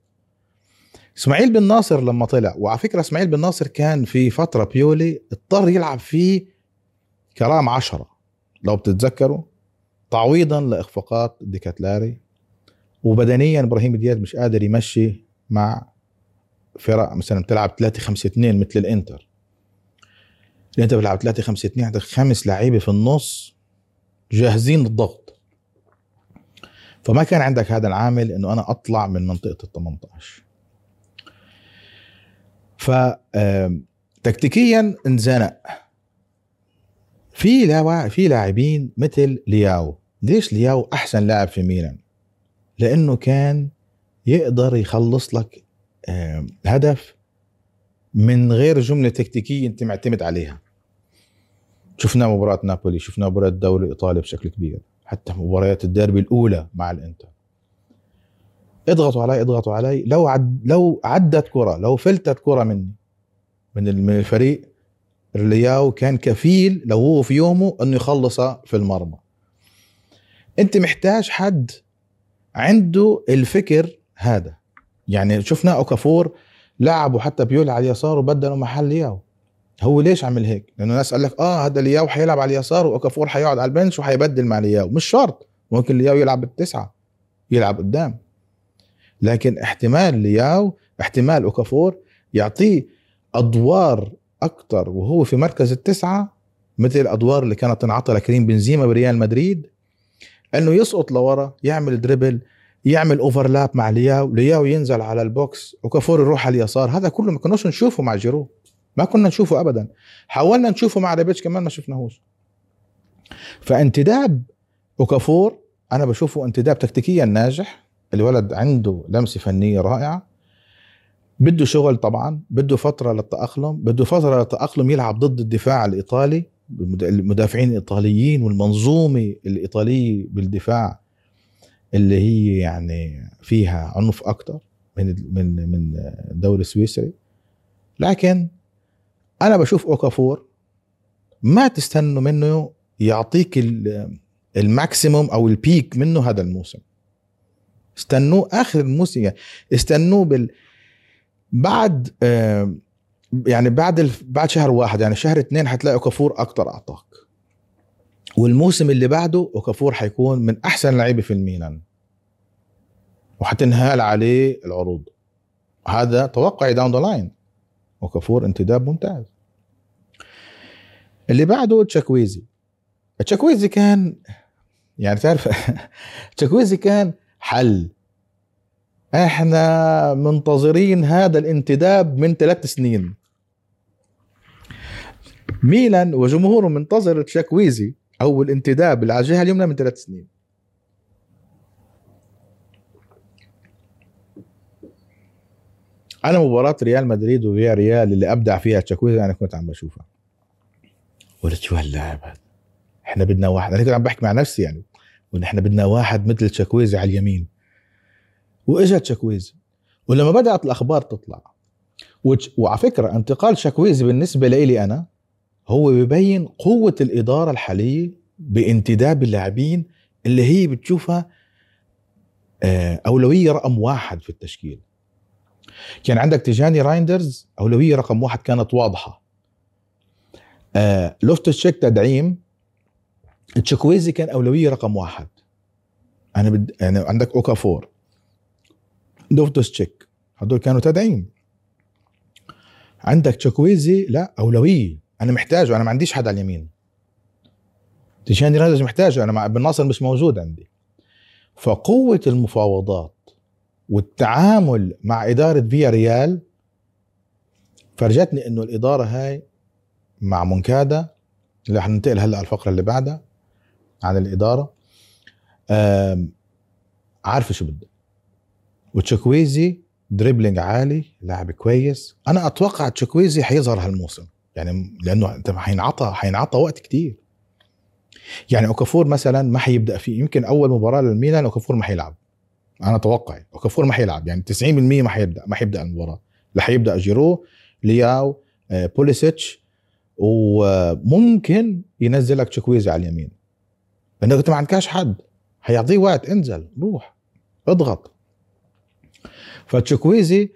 اسماعيل بن ناصر لما طلع وعلى فكرة اسماعيل بن ناصر كان في فترة بيولي اضطر يلعب فيه كرام عشرة. لو بتتذكروا تعويضا لإخفاقات ديكاتلاري وبدنيا إبراهيم دياز مش قادر يمشي مع فرق مثلا بتلعب 3 5 2 مثل الإنتر. انت بتلعب 3 5 2 عندك خمس لعيبة في النص جاهزين للضغط. فما كان عندك هذا العامل إنه أنا أطلع من منطقة ال 18 ف تكتيكيا انزنق. في في لاعبين مثل لياو. ليش لياو أحسن لاعب في ميلان؟ لأنه كان يقدر يخلص لك هدف من غير جملة تكتيكية أنت معتمد عليها. شفنا مباراة نابولي شفنا مباراة الدوري الإيطالي بشكل كبير حتى مباريات الديربي الأولى مع الإنتر. اضغطوا علي اضغطوا علي. لو عد لو عدت كرة لو فلتت كرة مني من الفريق رياو كان كفيل لو هو في يومه إنه يخلصها في المرمى. أنت محتاج حد عنده الفكر هذا. يعني شفنا أوكافور لعبوا حتى بيولي على اليسار وبدلوا محل لياو هو ليش عمل هيك؟ لأنه الناس قال لك آه هذا لياو حيلعب على اليسار وأوكافور حيقعد على ال bench وحيبدل مع لياو مش شرط. ممكن لياو يلعب بالتسعه يلعب قدام. لكن احتمال لياو احتمال أوكافور يعطيه أدوار أكثر وهو في مركز التسعة مثل الأدوار اللي كانت تنعطى لكريم بنزيما بريال مدريد إنه يسقط لورا يعمل dribble يعمل overlap مع لياو لياو ينزل على ال box وأوكافور يروح على اليسار هذا كله ما كناش نشوفه مع جيرو ما كنا نشوفه ابدا حاولنا نشوفه مع ريبيتش كمان ما شفناهوش. فانتداب أوكافور أنا بشوفه انتداب تكتيكيا ناجح الولد عنده لمسة فنية رائعة بده شغل طبعا بده فترة للتأقلم بده فترة للتأقلم يلعب ضد الدفاع الإيطالي المدافعين الإيطاليين والمنظومة الإيطالية بالدفاع اللي هي يعني فيها عنف أكثر من من من الدوري السويسري. لكن أنا بشوف أوكافور ما تستنوا منه يعطيك ال maximum أو ال peak منه هذا الموسم. استنوه آخر الموسم يعني. استنوه بال بعد يعني بعد ال... بعد شهر واحد يعني شهر اثنين حتلاقي أوكافور أكثر أعطاك. والموسم اللي بعده أوكافور حيكون من أحسن لعيبة في الميلان. وحتنهال عليه العروض. هذا توقعي down the line. أوكافور انتداب ممتاز. اللي بعده تشاكويزي. تشاكويزي كان يعني تعرف تشاكويزي كان حل. إحنا منتظرين هذا الانتداب من ثلاث سنين. ميلان وجمهوره منتظر تشاكويزي أو الانتداب على الجهه اليمنى من ثلاث سنين. أنا مباراة ريال مدريد وفيا ريال اللي أبدع فيها تشاكويزي أنا كنت عم بشوفها. قلت شو هاللاعب هذا. إحنا بدنا واحد. أنا كنت عم بحكي مع نفسي يعني. ونحن بدنا واحد مثل تشاكويزي على اليمين. وإجا تشاكويزي ولما بدأت الأخبار تطلع وعلى فكرة انتقال تشاكويزي بالنسبة لي أنا هو ببين قوة الإدارة الحالية بانتداب اللاعبين اللي هي بتشوفها آه، أولوية رقم واحد في التشكيل. كان عندك تيجاني رايندرز أولوية رقم واحد كانت واضحة. آه لوفتوس تشيك تدعيم تشاكويزي كان أولوية رقم واحد. أنا بد... يعني عندك اوكافور لوفتوس تشيك هدول كانوا تدعيم. عندك تشاكويزي لا أولوية. أنا محتاجه أنا ما عنديش حد على اليمين. تيجاني رايندرز محتاجه أنا مع بن ناصر مش موجود عندي. فقوة المفاوضات والتعامل مع إدارة فيا ريال فرجتني إنه الإدارة هاي مع مونكادا اللي حننتقل هلأ الفقرة اللي بعدها. عن الإدارة. عارفة شو بده وتشاكويزي dribbling عالي لاعب كويس. أنا أتوقع تشاكويزي حيظهر هالموسم. يعني لأنه أنت حينعطى حينعطى وقت كتير. يعني أوكافور مثلا ما حيبدأ فيه. يمكن أول مباراة للميلان أوكافور ما حيلعب. أنا أتوقع أوكافور ما حيلعب. يعني 90% ما حيبدأ ما حيبدأ المباراة. لا حيبدأ جيرو لياو آه، بوليسيتش. وممكن ينزلك تشاكويزي على اليمين. لانك أنت ما عندكش حد حيعطيه وقت انزل روح اضغط. فتشكويزي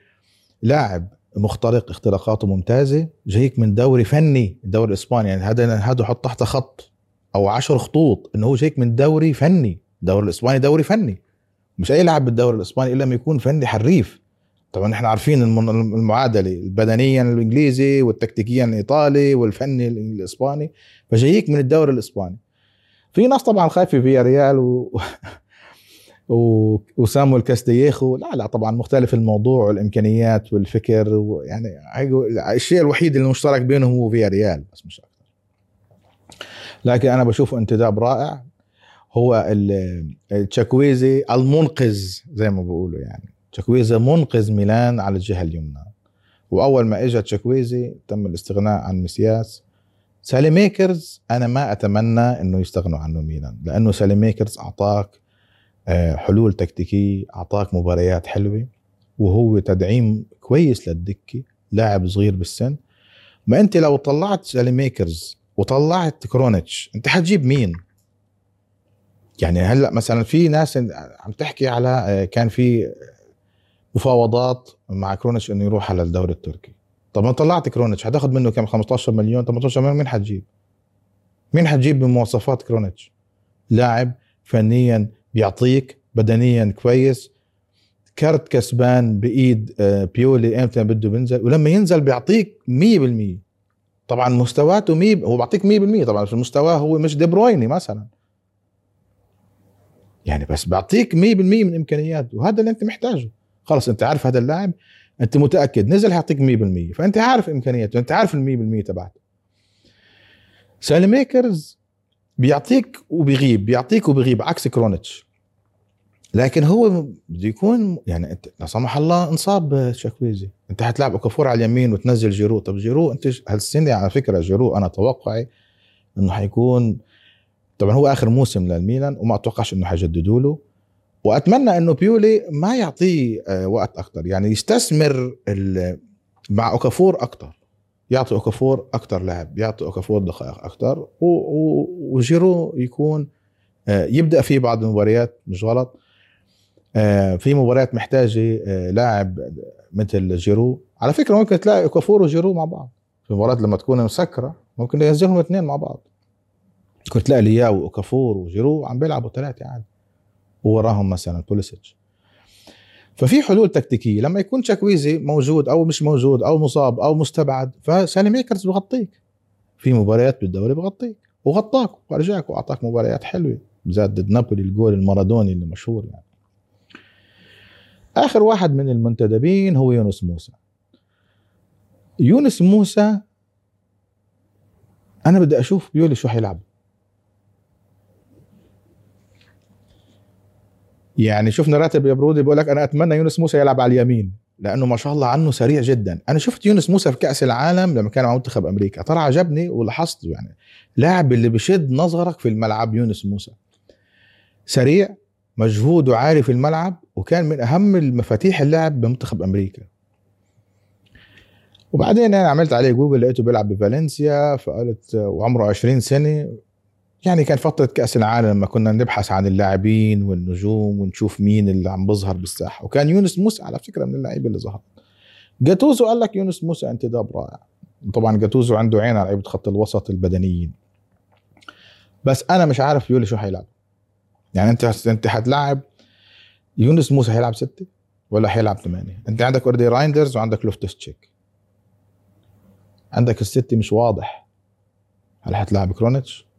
لاعب مخترق اختراقاته ممتازة جايك من دوري فني الدوري الإسباني يعني هذا هذا حط تحت خط أو عشر خطوط إنه هو جايك من دوري فني الدوري الإسباني دوري فني. مش أي لاعب بالدوري الإسباني إلا لما يكون فني حريف. طبعا إحنا عارفين المعادلة بدنيا الإنجليزي والتكتيكيا الإيطالي والفني الإسباني فجايك من الدوري الإسباني. في ناس طبعا خايفة في ريال و... و... وسامويل كاستييخو لا لا طبعا مختلف الموضوع والإمكانيات والفكر ويعني الشيء الوحيد اللي مشترك بينهم هو فياريال بس مش أكثر لكن أنا بشوفه انتداب رائع. هو التشاكويزي المنقذ زي ما بقولوا يعني. تشاكويزي منقذ ميلان على الجهة اليمنى. وأول ما اجى تشاكويزي تم الاستغناء عن مسياس سالي ميكرز أنا ما أتمنى إنه يستغنوا عنه ميلان لأنه سالي ميكرز أعطاك آه، حلول تكتيكية أعطاك مباريات حلوة وهو تدعيم كويس للدكة لاعب صغير بالسن. ما أنت لو طلعت سالي ميكرز وطلعت كرونيتش أنت حتجيب مين؟ يعني هلأ مثلا في ناس عم تحكي على آه، كان في مفاوضات مع كرونيتش إنه يروح على الدوري التركي. طب ما طلعت كرونيتش حتاخذ منه كم 15 مليون. 18 مليون مين حتجيب مين حتجيب بمواصفات كرونيتش؟ لاعب فنيا بيعطيك بدنيا كويس كارت كسبان بإيد آه، بيولي إمتى بده بينزل ولما ينزل بيعطيك 100% طبعا مستواته مي هو بيعطيك 100% طبعا في المستوى هو مش دي برويني مثلا. يعني بس بيعطيك 100% من إمكانياته وهذا اللي أنت محتاجه. خلص أنت عارف هذا اللاعب أنت متأكد؟ نزل حيعطيك 100% فأنت عارف إمكانياته أنت عارف ال 100% تبعته. سالي ميكرز بيعطيك وبيغيب بيعطيك وبيغيب عكس كرونيتش. لكن هو بده يكون يعني أنت لا سمح الله انصاب تشاكويزي. أنت حتلعب اوكافور على اليمين وتنزل جيرو. طب جيرو أنت هالسنة على فكرة جيرو أنا توقعي إنه حيكون طبعا هو آخر موسم للميلان وما أتوقعش إنه حيجددوا له وأتمنى إنه بيولي ما يعطيه آه، وقت أكثر يعني يستثمر مع أوكافور أكثر يعطي أوكافور أكثر لعب يعطي أوكافور دقائق أكثر وجيرو يكون آه، يبدأ في بعض المباريات مش غلط. آه، في مباريات محتاجة لاعب مثل جيرو. على فكرة ممكن تلاقي أوكافور وجيرو مع بعض. في مباريات لما تكون مسكرة ممكن ينزلهم اثنين مع بعض. كنت تلاقي لياو واوكافور وجيرو عم بيلعبوا ثلاثة عادي. ووراهم مثلا بوليسيتش. ففي حلول تكتيكية لما يكون تشاكويزي موجود أو مش موجود أو مصاب أو مستبعد فسالي ميكرز بغطيك. في مباريات بالدوري بغطيك وغطاك ورجعك وأعطاك مباريات حلوة زاد ضد نابولي الجول المارادوني اللي مشهور يعني. آخر واحد من المنتدبين هو يونس موسى. يونس موسى أنا بدي أشوف بيولي شو حيلعب. يعني شفنا راتب يا برودي بيقول لك أنا أتمنى يونس موسى يلعب على اليمين لأنه ما شاء الله عنه سريع جدا. أنا شفت يونس موسى في كأس العالم لما كان مع منتخب أمريكا ترى عجبني ولاحظته يعني لاعب اللي بشد نظرك في الملعب يونس موسى. سريع مجهود وعالي في الملعب وكان من أهم المفاتيح اللعب بمنتخب أمريكا. وبعدين أنا عملت عليه جوجل لقيته بيلعب بفالنسيا فقلت وعمره 20 سنة يعني كان فترة كأس العالم لما كنا نبحث عن اللاعبين والنجوم ونشوف مين اللي عم بظهر بالساحة. وكان يونس موسى على فكرة من اللعيبة اللي ظهر جاتوزو قال لك يونس موسى انتداب رائع. طبعا جاتوزو عنده عين على لعيبة خط الوسط البدنيين. بس أنا مش عارف يولي شو حيلعب. يعني أنت أنت حتلعب يونس موسى حيلعب ستة ولا حيلعب ثمانية؟ أنت عندك already رايندرز وعندك لوفتوس تشيك. عندك الستة مش واضح. هل حتلعب كرونيتش؟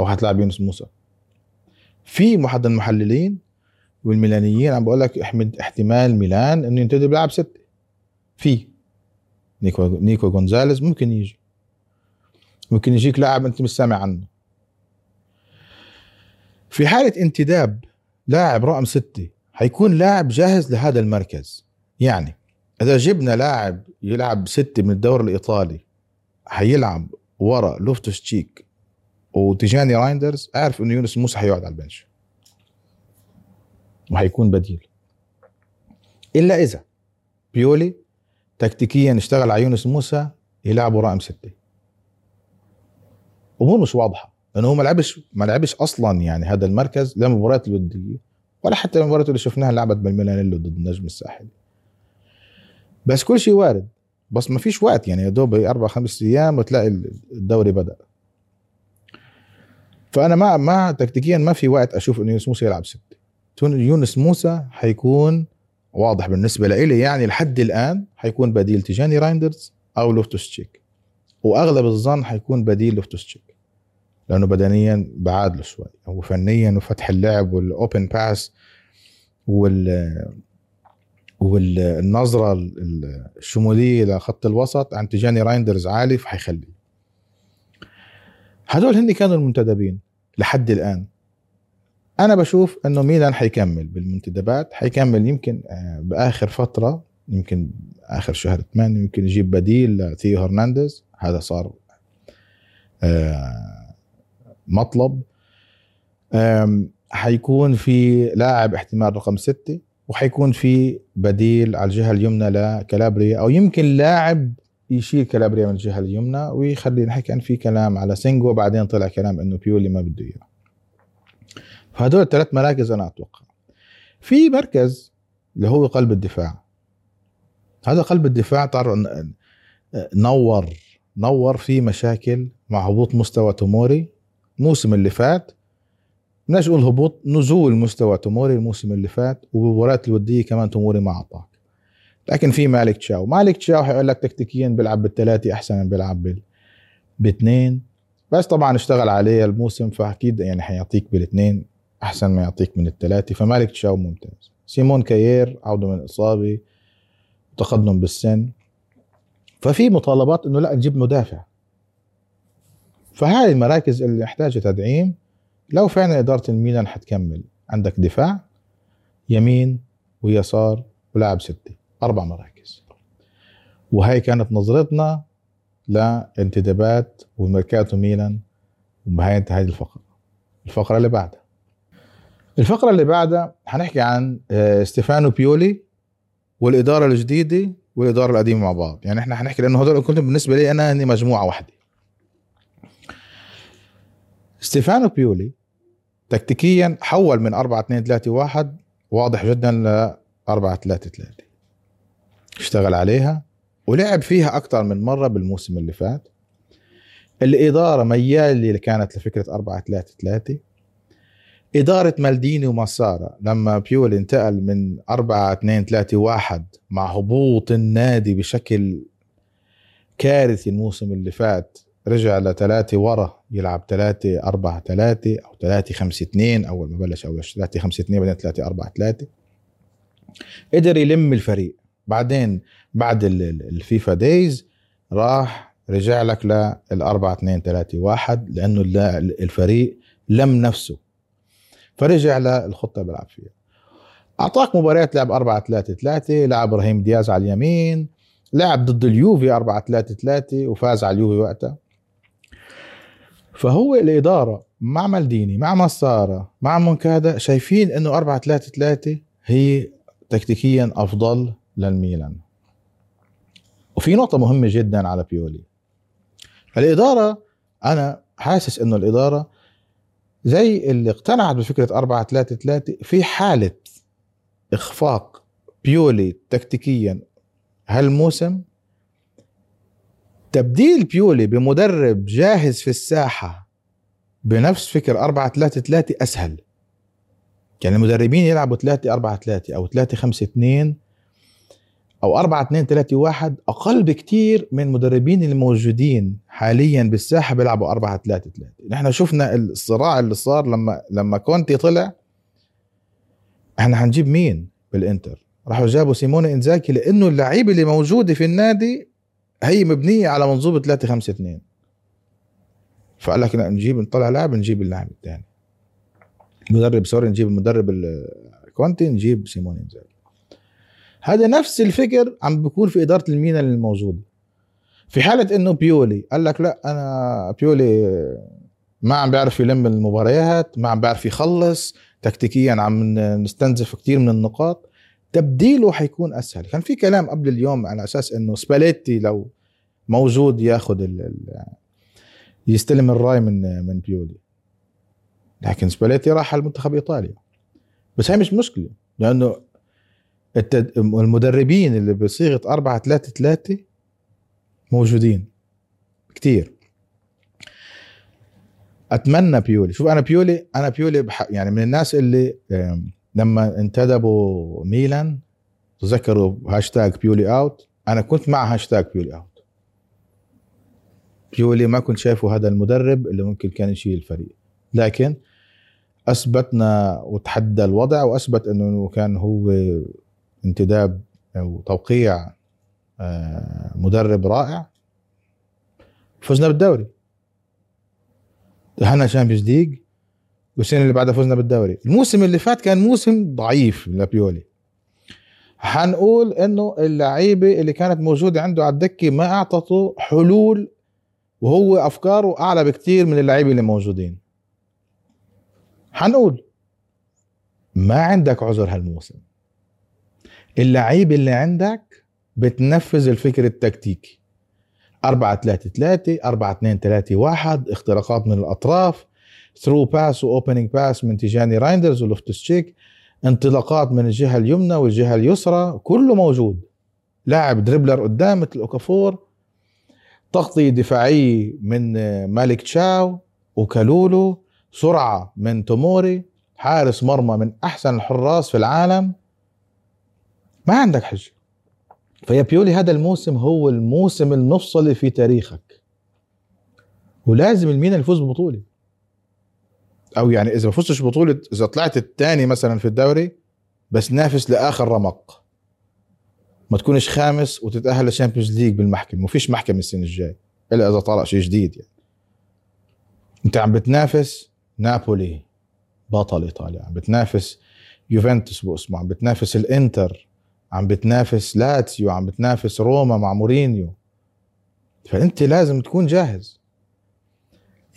أو هتلاعب يونس موسى. في احد المحللين والميلانيين عم بقول لك احمد احتمال ميلان إنه ينتدب بيلعب ستة. في. نيكو نيكو جونزاليز ممكن يجي. ممكن يجيك لاعب أنت مش سامع عنه. في حالة انتداب لاعب رقم ستة حيكون لاعب جاهز لهذا المركز. يعني إذا جبنا لاعب يلعب ستة من الدوري الإيطالي حيلعب ورا لوفتوس تشيك وتجاني رايندرز أعرف إنه يونس موسى حيقعد على ال bench. وحيكون بديل. إلا إذا بيولي تكتيكيا اشتغل على يونس موسى يلعبوا رقم ستة. أمور مش واضحة لأنه هو ما لعبش ما لعبش أصلا يعني هذا المركز لا مباريات الودية ولا حتى المباريات اللي شفناها لعبت بالميلانيلو ضد النجم الساحلي بس كل شيء وارد بس ما فيش وقت يعني يا دوب أربع خمس أيام وتلاقي الدوري بدأ. فأنا ما ما تكتيكيا ما في وقت أشوف إنه يونس موسى يلعب ستة. يونس موسى حيكون واضح بالنسبة لي يعني لحد الآن حيكون بديل تيجاني رايندرز أو لوفتوس تشيك وأغلب الظن حيكون بديل لوفتوس تشيك لأنه بدنيا بعادله شوي وفنيا وفتح اللعب وال open pass وال والنظرة الشمولية لخط الوسط عند تجاني رايندرز عالي فحيخليه. هدول هن كانوا المنتدبين لحد الآن. أنا بشوف إنه ميلان حيكمل بالمنتدبات حيكمل يمكن آه، بآخر فترة يمكن آخر شهر 8 يمكن يجيب بديل لثيو هرنانديز. هذا صار آه، مطلب. حيكون في لاعب احتمال رقم ستة وحيكون في بديل على الجهة اليمنى لكالابريا أو يمكن لاعب يشيل كالابريا من الجهة اليمنى ويخلي نحكي كان في كلام على سينجو بعدين طلع كلام إنه بيولي ما بده إياه. فهدول الثلاث مراكز أنا أتوقع. في مركز اللي هو قلب الدفاع. هذا قلب الدفاع تعرف نور نور في مشاكل مع هبوط مستوى توموري. الموسم اللي فات بدناش نقول هبوط نزول مستوى توموري الموسم اللي فات وبمباريات الودية كمان توموري ما اعطاك لكن في مالك تشاو. مالك تشاو حيقول لك تكتيكيا بيلعب بالثلاثه أحسن من بيلعب بال باثنين. بس طبعا اشتغل عليه الموسم فأكيد يعني حيعطيك بالاثنين أحسن ما يعطيك من الثلاثه فمالك تشاو ممتاز. سيمون كاير عوده من الاصابه تقدم بالسن. ففي مطالبات إنه لا نجيب مدافع. فهاي المراكز اللي محتاجه تدعيم. لو فعلا إدارة الميلان حتكمل. عندك دفاع يمين ويسار ولاعب ستة. أربع مراكز. وهي كانت نظرتنا لانتدابات وميركاتو ميلان وبهاي انتهت الفقرة. الفقرة اللي بعدها. الفقرة اللي بعدها حنحكي عن آه، ستيفانو بيولي والإدارة الجديدة والإدارة القديمة مع بعض. يعني إحنا حنحكي لأنه هدول كنت بالنسبة لي أنا هني مجموعة واحدة. ستيفانو بيولي تكتيكيا حول من 4 2 3 1 واضح جدا ل 4 3 3 اشتغل عليها ولعب فيها أكثر من مرة بالموسم اللي فات. الإدارة ميال اللي كانت لفكرة 4 3 3 إدارة مالديني ومسارة لما بيول انتقل من 4 2 3 1 مع هبوط النادي بشكل كارثي الموسم اللي فات رجع لثلاثة ورا يلعب ثلاثة أربعة ثلاثة أو ثلاثة خمسة اثنين أول ما بلش أول ثلاثة خمسة اثنين بعدين ثلاثة أربعة ثلاثة قدر يلم الفريق. بعدين بعد الفيفا دايز راح رجع لك للأربعة اثنين ثلاثة واحد لأنه الفريق لم نفسه. فرجع للخطة بيلعب فيها. أعطاك مباريات لعب 4 3 3 لعب إبراهيم دياز على اليمين لعب ضد اليوفي 4 3 3 وفاز على اليوفي وقتها. فهو الإدارة مع مالديني مع مسارة مع مونكادا شايفين إنه 4 3 3 هي تكتيكيا أفضل للميلان. وفي نقطة مهمة جدا على بيولي. الإدارة أنا حاسس إنه الإدارة زي اللي اقتنعت بفكرة 4 3 3 في حالة إخفاق بيولي تكتيكيا هالموسم. تبديل بيولي بمدرب جاهز في الساحة بنفس فكر 4 3 3 أسهل. يعني المدربين يلعبوا 3 4 3 أو 3 5 2 أو 4 2 3 1 أقل بكتير من المدربين الموجودين حاليا بالساحة بيلعبوا 4 3 3 نحن شفنا الصراع اللي صار لما لما كونتي طلع. إحنا حنجيب مين بالإنتر؟ راحوا جابوا سيموني إنزاكي لأنه اللعيبه اللي موجوده في النادي هي مبنيه على منظومة 3 5 2 فقال لك نجيب نطلع لاعب نجيب اللاعب الثاني. مدرب sorry نجيب المدرب كونتي نجيب سيموني إنزاكي. هذا نفس الفكر عم بيكون في إدارة الميلان الموجوده في حالة إنه بيولي قال لك لا أنا بيولي ما عم بيعرف يلم المباريات ما عم بيعرف يخلص تكتيكيا عم نستنزف كثير من النقاط. تبديله حيكون أسهل. كان في كلام قبل اليوم على أساس إنه سباليتي لو موجود ياخذ يستلم الراية من من بيولي. لكن سباليتي راح على المنتخب إيطاليا. بس هي مش مشكلة لأنه المدربين اللي بصيغة 4 3 3 موجودين. كتير. أتمنى بيولي. شوف أنا بيولي أنا بيولي يعني من الناس اللي لما انتدبوا ميلان تذكروا هاشتاج بيولي out أنا كنت مع هاشتاج بيولي out بيولي ما كنت شايفه هذا المدرب اللي ممكن كان يشيل الفريق. لكن أثبت لنا وتحدى الوضع وأثبت إنه كان هو انتداب أو توقيع آه، مدرب رائع. فزنا بالدوري. دخلنا Champions League والسنة اللي بعدها فزنا بالدوري. الموسم اللي فات كان موسم ضعيف لبيولي حنقول إنه اللعيبة اللي كانت موجودة عنده على الدكة ما أعطته حلول وهو أفكاره أعلى بكثير من اللعيبة اللي موجودين. حنقول ما عندك عذر هالموسم. اللعيبه اللي عندك بتنفذ الفكر التكتيكي. 4 3 3 4 2 3 1 اختراقات من الأطراف through pass و opening pass من تيجاني رايندرز ولوفتس تشيك انطلاقات من الجهة اليمنى والجهة اليسرى كله موجود. لاعب dribbler قدام مثل أوكافور تغطية دفاعية من مالك تشاو وكالولو سرعة من توموري حارس مرمى من أحسن الحراس في العالم. ما عندك حجة. فيا بيولي هذا الموسم هو الموسم المفصلي في تاريخك. ولازم الميلان يفوز ببطولة. أو يعني إذا ما فزتش بطولة إذا طلعت الثاني مثلا في الدوري بس نافس لآخر رمق. ما تكونش خامس وتتأهل لل Champions League بالمحكمة. فيش محكمة السنة الجاي إلا إذا طلع شيء جديد يعني. أنت عم بتنافس نابولي بطل إيطاليا. عم بتنافس يوفنتوس باسمه عم بتنافس الإنتر. عم بتنافس لاتسيو عم بتنافس روما مع مورينيو. فأنت لازم تكون جاهز.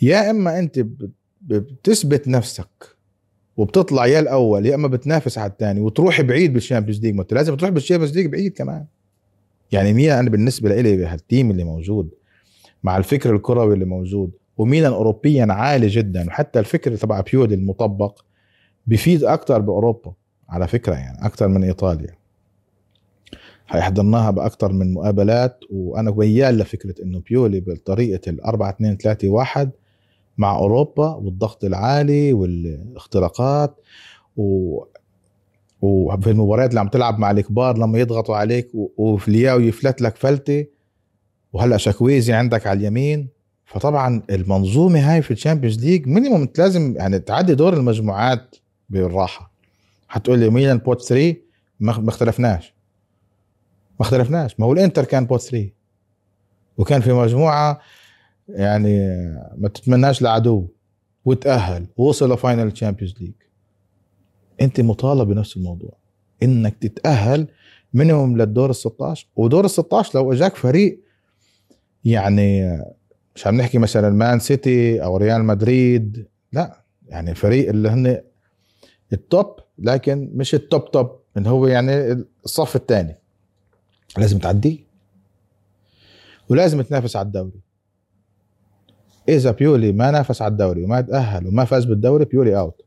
يا إما أنت بتثبت نفسك وبتطلع يا الأول يا إما بتنافس على الثاني وتروح بعيد بال Champions League. ما أنت لازم تروح بال Champions League بعيد كمان. يعني ميلان أنا بالنسبة لي هال team اللي موجود مع الفكر الكروي اللي موجود وميلان اوروبيا عالي جدا وحتى الفكر تبع بيولي المطبق بفيد أكثر بأوروبا على فكرة يعني أكثر من إيطاليا. حضرناها بأكثر من مقابلات وأنا ميال لفكرة إنه بيولي بطريقه ال 4 2 3 1 مع أوروبا والضغط العالي والاختراقات و وفي المباريات اللي عم تلعب مع الكبار لما يضغطوا عليك ولياو يفلت لك فلتة وهلأ تشوكويزي عندك على اليمين. فطبعا المنظومة هاي في ال Champions League minimum لازم يعني تعدي دور المجموعات بالراحة. حتقول لي ميلان pot 3 ما اختلفناش. ما اختلفناش. ما هو الإنتر كان pot 3 وكان في مجموعة يعني ما تتمناش لعدو. وتأهل. ووصل ل final Champions League أنت مطالب بنفس الموضوع. إنك تتأهل minimum للدور ال 16 ودور ال 16 لو إجاك فريق يعني مش عم نحكي مثلا مان سيتي أو ريال مدريد. لا. يعني الفريق اللي هن ال top لكن مش ال top top اللي هو يعني الصف الثاني. لازم تعديه ولازم تنافس على الدوري. إذا بيولي ما نافس على الدوري وما تأهل وما فاز بالدوري بيولي out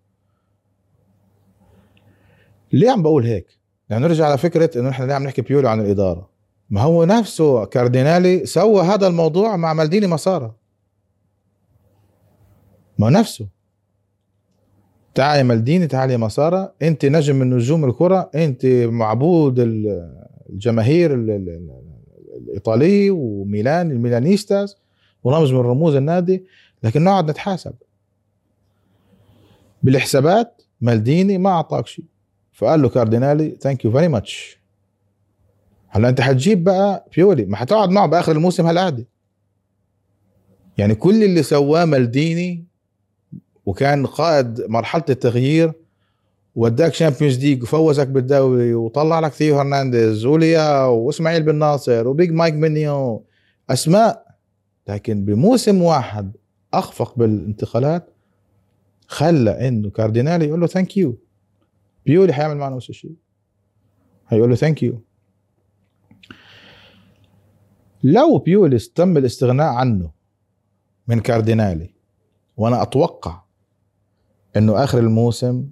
ليه عم بقول هيك؟ يعني نرجع على فكرة إنه إحنا ليه عم نحكي بيولي عن الإدارة. ما هو نفسه كاردينالي سوى هذا الموضوع مع مالديني مسارة ما نفسه. تعال يا مالديني تعال يا مسارة أنت نجم من نجوم الكرة أنت معبود الجماهير الإيطالي وميلان الميلانيستاز ورمز من رموز النادي لكن نقعد نتحاسب. بالحسابات مالديني ما أعطاك شيء. فقال له كاردينالي thank you very much هلا أنت حتجيب بقى بيولي ما حتقعد معه بآخر الموسم هالقعدة. يعني كل اللي سواه مالديني وكان قائد مرحلة التغيير وداك Champions League وفوزك بالدوري وطلع لك ثيو هرنانديز ولياو وإسماعيل بن ناصر و big مايك مينيان أسماء لكن بموسم واحد أخفق بالانتقالات خلى إنه كاردينالي يقول له thank you بيولي حيعمل معنا نفس الشيء. هيقول له thank you لو بيولي تم الاستغناء عنه من كاردينالي وأنا أتوقع إنه آخر الموسم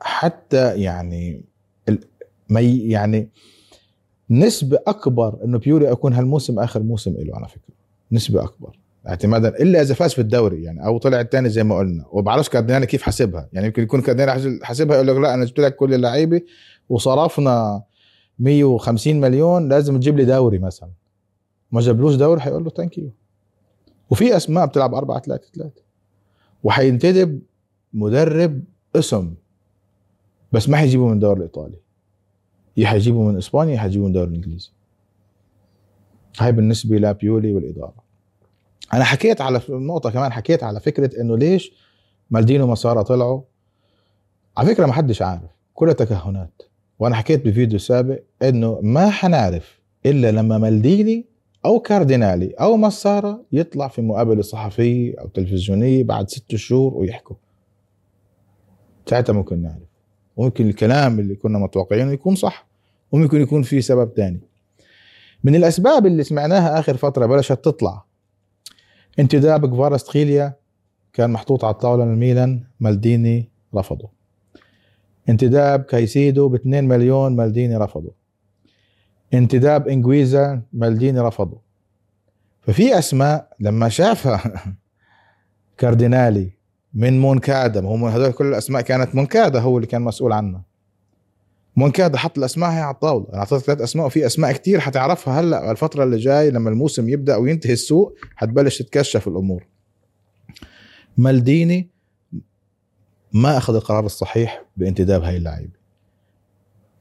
حتى يعني ما يعني نسبة أكبر إنه بيولي يكون هالموسم آخر موسم له على فكرة. نسبة أكبر. اعتمادا إلا إذا فاز في الدوري يعني أو طلع الثاني زي ما قلنا. وبعرفش كاردينالي كيف حاسبها. يعني يمكن يكون كاردينالي حاسبها يقول لك لا أنا جبت لك كل اللعيبة وصرفنا 150 مليون لازم تجيب لي دوري مثلا. ما جابلوش دوري حيقول له thank you وفي أسماء بتلعب 4 3 3 وحينتدب مدرب اسم. بس ما حيجيبه من الدوري الإيطالي. يا حيجيبه من إسبانيا يا حيجيبه من الدوري الإنجليزي. هاي بالنسبة لبيولي والإدارة. أنا حكيت على النقطه كمان حكيت على فكرة إنه ليش مالديني وماسارا طلعوا؟ على فكرة ما حدش عارف كلها تكهنات وأنا حكيت بفيديو سابق إنه ما حنعرف إلا لما مالديني أو كاردينالي أو مسارة يطلع في مقابلة صحفية أو تلفزيونية بعد ست شهور ويحكوا. ساعتها ممكن نعرف. وممكن الكلام اللي كنا متوقعينه يكون صح وممكن يكون في سبب تاني. من الأسباب اللي سمعناها آخر فترة بلشت تطلع. انتداب كفارستخيليا كان محطوط على الطاولة من مالديني رفضه. انتداب كايسيدو ب 2 مليون مالديني رفضه. انتداب إنجويزا مالديني رفضه. ففي أسماء لما شافها كاردينالي من مونكادا هم هذول كل الأسماء كانت مونكادا هو اللي كان مسؤول عنها. مونكادا حط الأسماء هي على الطاولة. أنا أعطيتك ثلاث أسماء وفي أسماء كتير حتعرفها. هلأ الفترة اللي جاي لما الموسم يبدأ وينتهي السوق حتبلش تتكشف الأمور. مالديني ما أخذ القرار الصحيح بانتداب هاي اللعيبه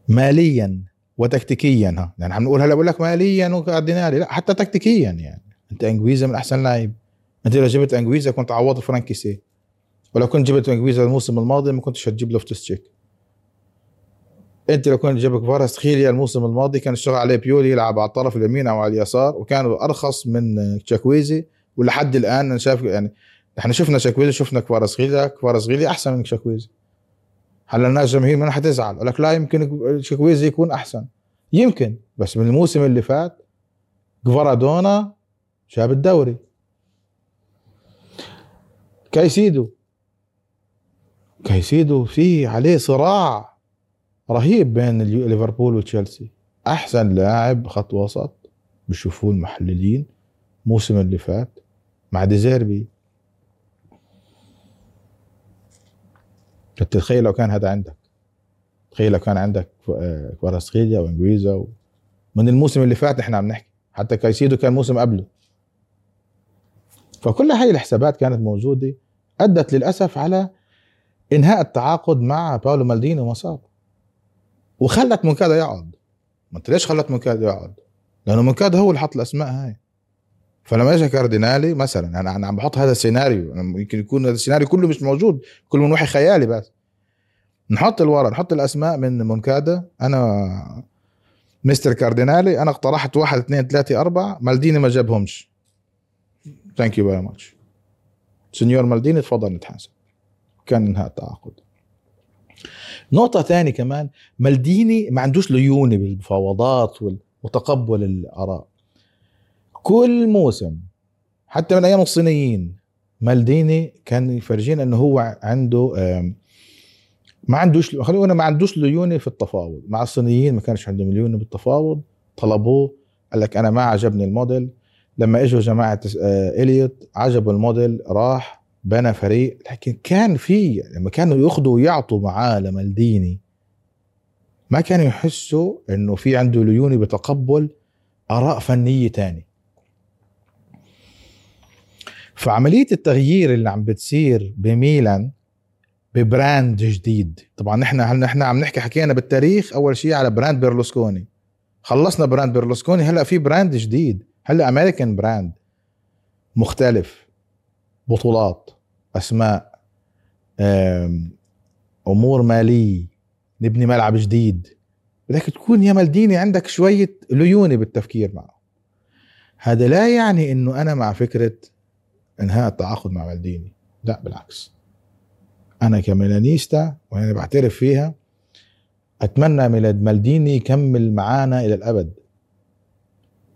ماليا وتكتيكيا ها. يعني عم نقول هلأ بقول لك ماليا وكاردينالي لا حتى تكتيكيا يعني. أنت انجويزا من أحسن لاعب. أنت لو جبت انجويزا كنت عوضت فرانك كيسي. ولو كنت جبت انجويزا الموسم الماضي ما كنتش هتجيب لوفتس تشيك. أنت لو كنت جبت كفاراسخيليا الموسم الماضي كان اشتغل عليه بيولي يلعب على الطرف اليمين أو على اليسار وكانوا أرخص من تشاكويزي. ولحد الآن أنا شايف يعني إحنا شفنا شاكويزي شفنا كفاراسخيليا كفاراسخيليا أحسن من شاكويزي هلا الناس جماهير ما حتزعل لك لا يمكن شاكويزي يكون أحسن. يمكن بس من الموسم اللي فات جفارادونا جاب الدوري. كايسيدو. كايسيدو في عليه صراع رهيب بين ليفربول وتشيلسي. أحسن لاعب خط وسط بشوفوه المحللين الموسم اللي فات مع ديزيربي تتخيل لو كان هذا عندك. تخيل لو كان عندك كواراسخيليا وانجويزا و... من الموسم اللي فات إحنا عم نحكي. حتى كايسيدو كان موسم قبله. فكل هاي الحسابات كانت موجودة أدت للأسف على إنهاء التعاقد مع باولو مالديني وماسارا وخلت منكادا يقعد. ما أنت ليش خلت منكادا يقعد؟ لأنه منكادا هو اللي حط الأسماء هاي. فلما اجى كاردينالي مثلا يعني أنا عم بحط هذا السيناريو. يمكن يكون هذا السيناريو كله مش موجود. كله من وحي خيالي بس. نحط الورا نحط الأسماء من مونكادا أنا مستر كاردينالي أنا اقترحت واحد اثنين ثلاثة أربعة. مالديني ما جابهمش. thank you very much signor مالديني تفضل نتحاسب. كان انهاء التعاقد نقطة ثانية كمان مالديني ما عندوش ليونة بالمفاوضات وتقبل الآراء. كل موسم حتى من أيام الصينيين مالديني كان يفرجينا إنه هو عنده ما عندوش خلينا نقول ما عندوش ليونة في التفاوض. مع الصينيين ما كانش عندهم ليونة بالتفاوض طلبوه قال لك أنا ما عجبني الموديل. لما إجوا جماعة إليوت عجبوا الموديل راح بنى فريق لكن كان في لما كانوا ياخذوا ويعطوا معاه لمالديني ما كانوا يحسوا إنه في عنده ليونة بتقبل آراء فنية تاني فعملية التغيير اللي عم بتصير بميلان ب brand جديد. طبعا نحن هل نحن عم نحكي حكينا بالتاريخ أول شيء على brand بيرلوسكوني. خلصنا brand بيرلوسكوني هلأ في brand جديد هلأ American brand مختلف. بطولات أسماء أمور مالية نبني ملعب جديد. بدك تكون يا مالديني عندك شوية ليونة بالتفكير معه. هذا لا يعني إنه أنا مع فكرة إنهاء التعاقد مع مالديني. لا بالعكس. أنا كميلانيستا وأنا بعترف فيها أتمنى ميلاد مالديني يكمل معانا إلى الأبد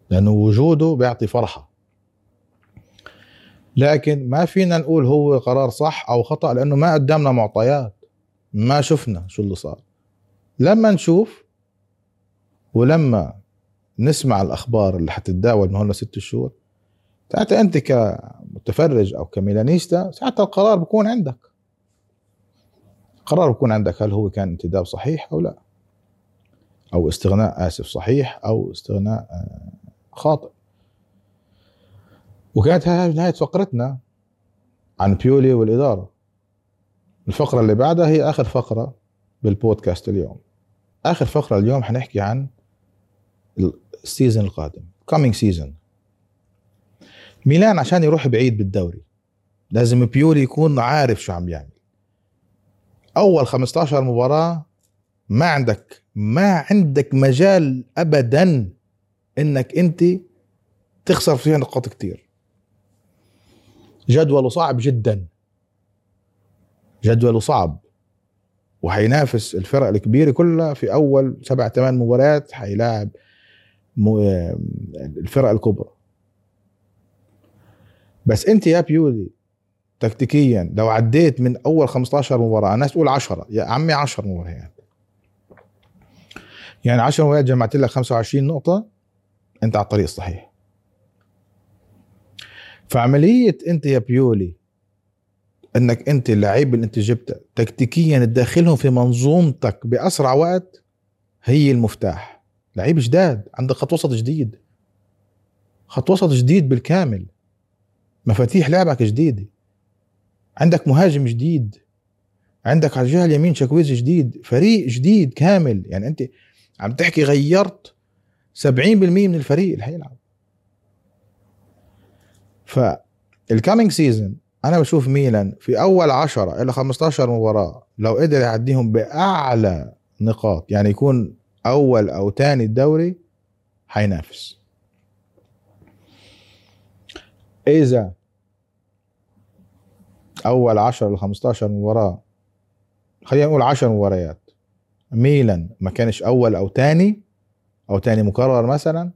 لأنه وجوده بيعطي فرحة. لكن ما فينا نقول هو قرار صح أو خطأ لأنه ما قدامنا معطيات ما شفنا شو اللي صار. لما نشوف ولما نسمع الأخبار اللي حتتداول من هون ست شهور ساعتها أنت كمتفرج أو كميلانيستا ساعتها القرار بكون عندك. قرار بكون عندك هل هو كان انتداب صحيح أو لا أو استغناء آسف صحيح أو استغناء خاطئ. وكانت هاي نهاية فقرتنا عن بيولي والإدارة. الفقرة اللي بعدها هي آخر فقرة بالبودكاست اليوم. آخر فقرة اليوم حنحكي عن ال season القادم coming season ميلان عشان يروح بعيد بالدوري لازم بيولي يكون عارف شو عم يعمل. أول 15 مباراة ما عندك ما عندك مجال ابدا إنك أنت تخسر فيها نقاط كتير. جدوله صعب جدا. جدوله صعب. وحينافس الفرق الكبيرة كلها في أول سبع ثمان مباريات حيلاعب الفرق الكبرى. بس أنت يا بيولي تكتيكيا لو عديت من أول 15 مباراة الناس تقول 10 يا عمي 10 مباريات. يعني 10 مباريات جمعت لك 25 نقطة أنت على الطريق الصحيح. فعملية أنت يا بيولي إنك أنت اللعيب اللي أنت جبته تكتيكيا تدخلهم في منظومتك بأسرع وقت هي المفتاح. لعيب جداد عندك خط وسط جديد. خط وسط جديد بالكامل. مفاتيح لعبك جديدة. عندك مهاجم جديد. عندك على الجهة اليمين شكويز جديد. فريق جديد كامل. يعني أنت عم تحكي غيرت 70% من الفريق اللي حيلعب فال coming season أنا بشوف ميلان في أول 10 إلى 15 مباراة لو قدر يعديهم بأعلى نقاط يعني يكون أول أو ثاني الدوري حينافس إذا أول 10 ل 15 مباراة خلينا نقول 10 مباريات ميلان ما كانش أول أو ثاني أو ثاني مكرر مثلا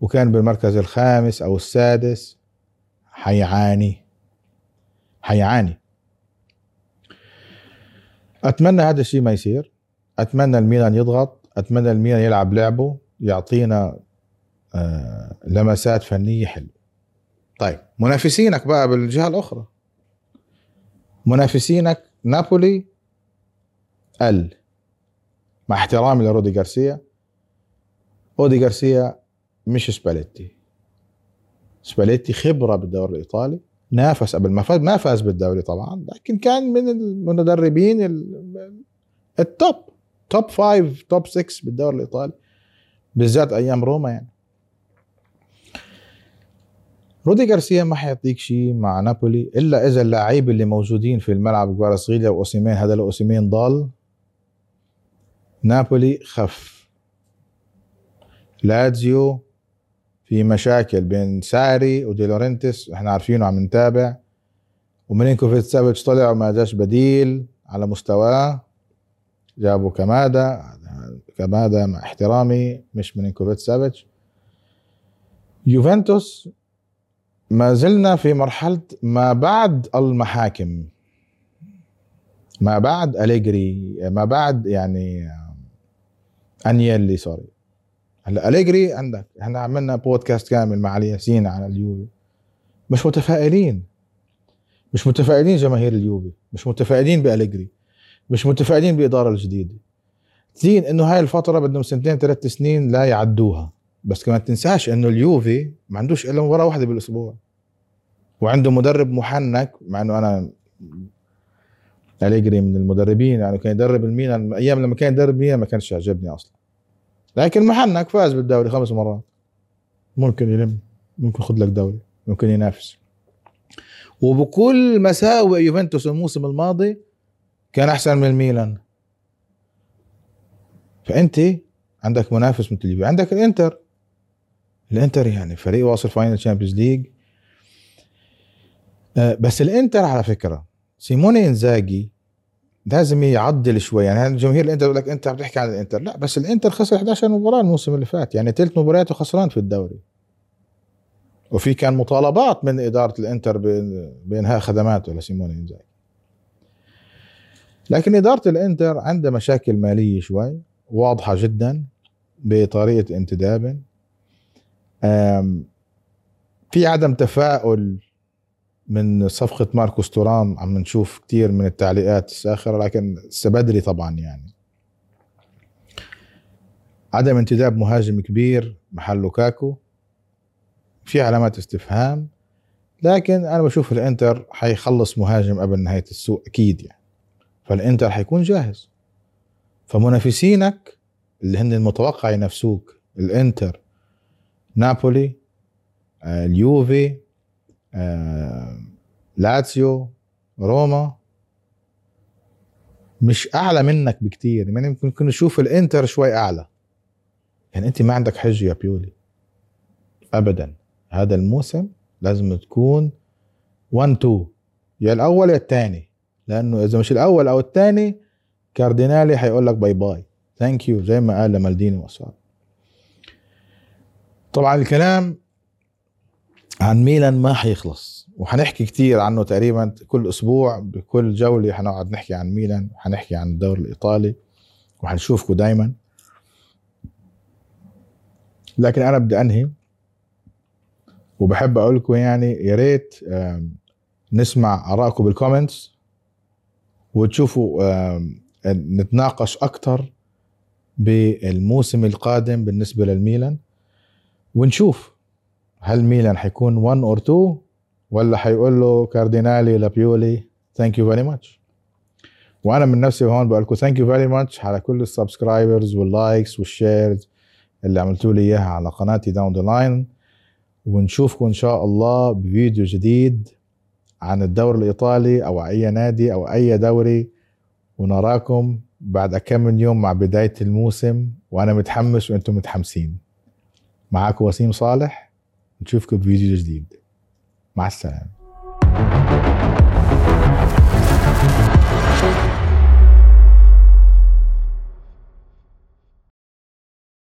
وكان بالمركز الخامس أو السادس حيعاني حيعاني أتمنى هذا الشيء ما يصير. أتمنى الميلان يضغط. أتمنى الميلان يلعب لعبه يعطينا آه لمسات فنية حلوة. طيب منافسينك بقى بالجهة الأخرى. منافسينك نابولي ال. مع احترامي لرودي جارسيا رودي جارسيا مش سباليتي. سباليتي خبرة بالدوري الإيطالي نافس قبل ما فاز ما فاز بالدوري طبعا لكن كان من المدربين ال top top five top 6 بالدوري الإيطالي بالذات أيام روما يعني. رودي جارسيا ما حيعطيك شيء مع نابولي إلا إذا اللاعبين اللي موجودين في الملعب كفاراتسخيليا وأوسيمين هذا إذا أوسيمين ضل. نابولي خف. لاتزيو في مشاكل بين ساري ودي لورنتس إحنا عارفينه عم نتابع. وميلينكوفيتش سافيتش طلع وما جاش بديل على مستواه. جابوا كمادا كمادا مع احترامي مش ميلينكوفيتش سافيتش. يوفنتوس ما زلنا في مرحلة ما بعد المحاكم. ما بعد أليجري ما بعد يعني أنيلي سوري. هلا أليجري عندك إحنا عملنا بودكاست كامل مع علي ياسين على اليوفي مش متفائلين. مش متفائلين جماهير اليوفي مش متفائلين بأليجري. مش متفائلين بإدارة الجديدة. زين إنه هاي الفترة بدهم سنتين ثلاث سنين لا يعدوها. بس كمان تنساش إنه اليوفي ما عندوش إلا مباراة واحدة بالأسبوع. وعنده مدرب محنك مع إنه أنا أليجري من المدربين يعني كان يدرب الميلان. أيام لما كان يدرب الميلان ما كانش يعجبني أصلا. لكن محنك فاز بالدوري خمس مرات. ممكن يلم ممكن ياخذ لك دوري ممكن ينافس. وبكل مساوئ يوفنتوس الموسم الماضي كان أحسن من الميلان. فأنت عندك منافس مثل اليوفي عندك الإنتر. الإنتر يعني فريق واصل final Champions League. بس الإنتر على فكرة سيموني إنزاجي لازم يعدل شوي. يعني جماهير الإنتر يقول لك إنت عم تحكي عن الإنتر. لا بس الإنتر خسر 11 مباراة الموسم اللي فات. يعني ثلاث مباريات وخسران في الدوري. وفي كان مطالبات من إدارة الإنتر بإنهاء خدماته لسيموني إنزاجي. لكن إدارة الإنتر عندها مشاكل مالية شوي واضحة جدا بطريقة انتداب. في عدم تفاؤل من صفقة ماركوس تورام عم نشوف كتير من التعليقات الساخرة لكن بدري طبعا يعني. عدم انتداب مهاجم كبير محل لوكاكو في علامات استفهام لكن أنا بشوف الإنتر حيخلص مهاجم قبل نهاية السوق أكيد يعني. فالإنتر حيكون جاهز. فمنافسينك اللي هن المتوقع ينافسوك الإنتر نابولي آه، اليوفي لاتسيو روما مش أعلى منك بكتير. يعني يمكن نشوف الإنتر شوي أعلى. يعني أنت ما عندك حجة يا بيولي. ابدا. هذا الموسم لازم تكون 1 2 يا الأول يا الثاني. لأنه إذا مش الأول أو الثاني كاردينالي حيقول لك bye bye thank you زي ما قال لمالديني وصار. طبعا الكلام عن ميلان ما حيخلص. وحنحكي كتير عنه تقريبا كل أسبوع بكل جولة حنقعد نحكي عن ميلان حنحكي عن الدوري الإيطالي وحنشوفكم دائما لكن أنا بدي أنهي وبحب أقول لكم يعني يا ريت نسمع آرائكم بال comments وتشوفوا نتناقش أكثر بالموسم القادم بالنسبة للميلان ونشوف هل ميلان حيكون 1 or 2 ولا حيقول له كاردينالي لبيولي thank you very much وأنا من نفسي هون بقول لكم thank you very much على كل ال subscribers وال likes وال shares اللي عملتوا لي إياها على قناتي Down The Line ونشوفكم إن شاء الله بفيديو جديد عن الدوري الإيطالي أو أي نادي أو أي دوري. ونراكم بعد كم من يوم مع بداية الموسم. وأنا متحمس وأنتم متحمسين. معاكم وسيم صالح. نشوفكم بفيديو جديد. مع السلامة.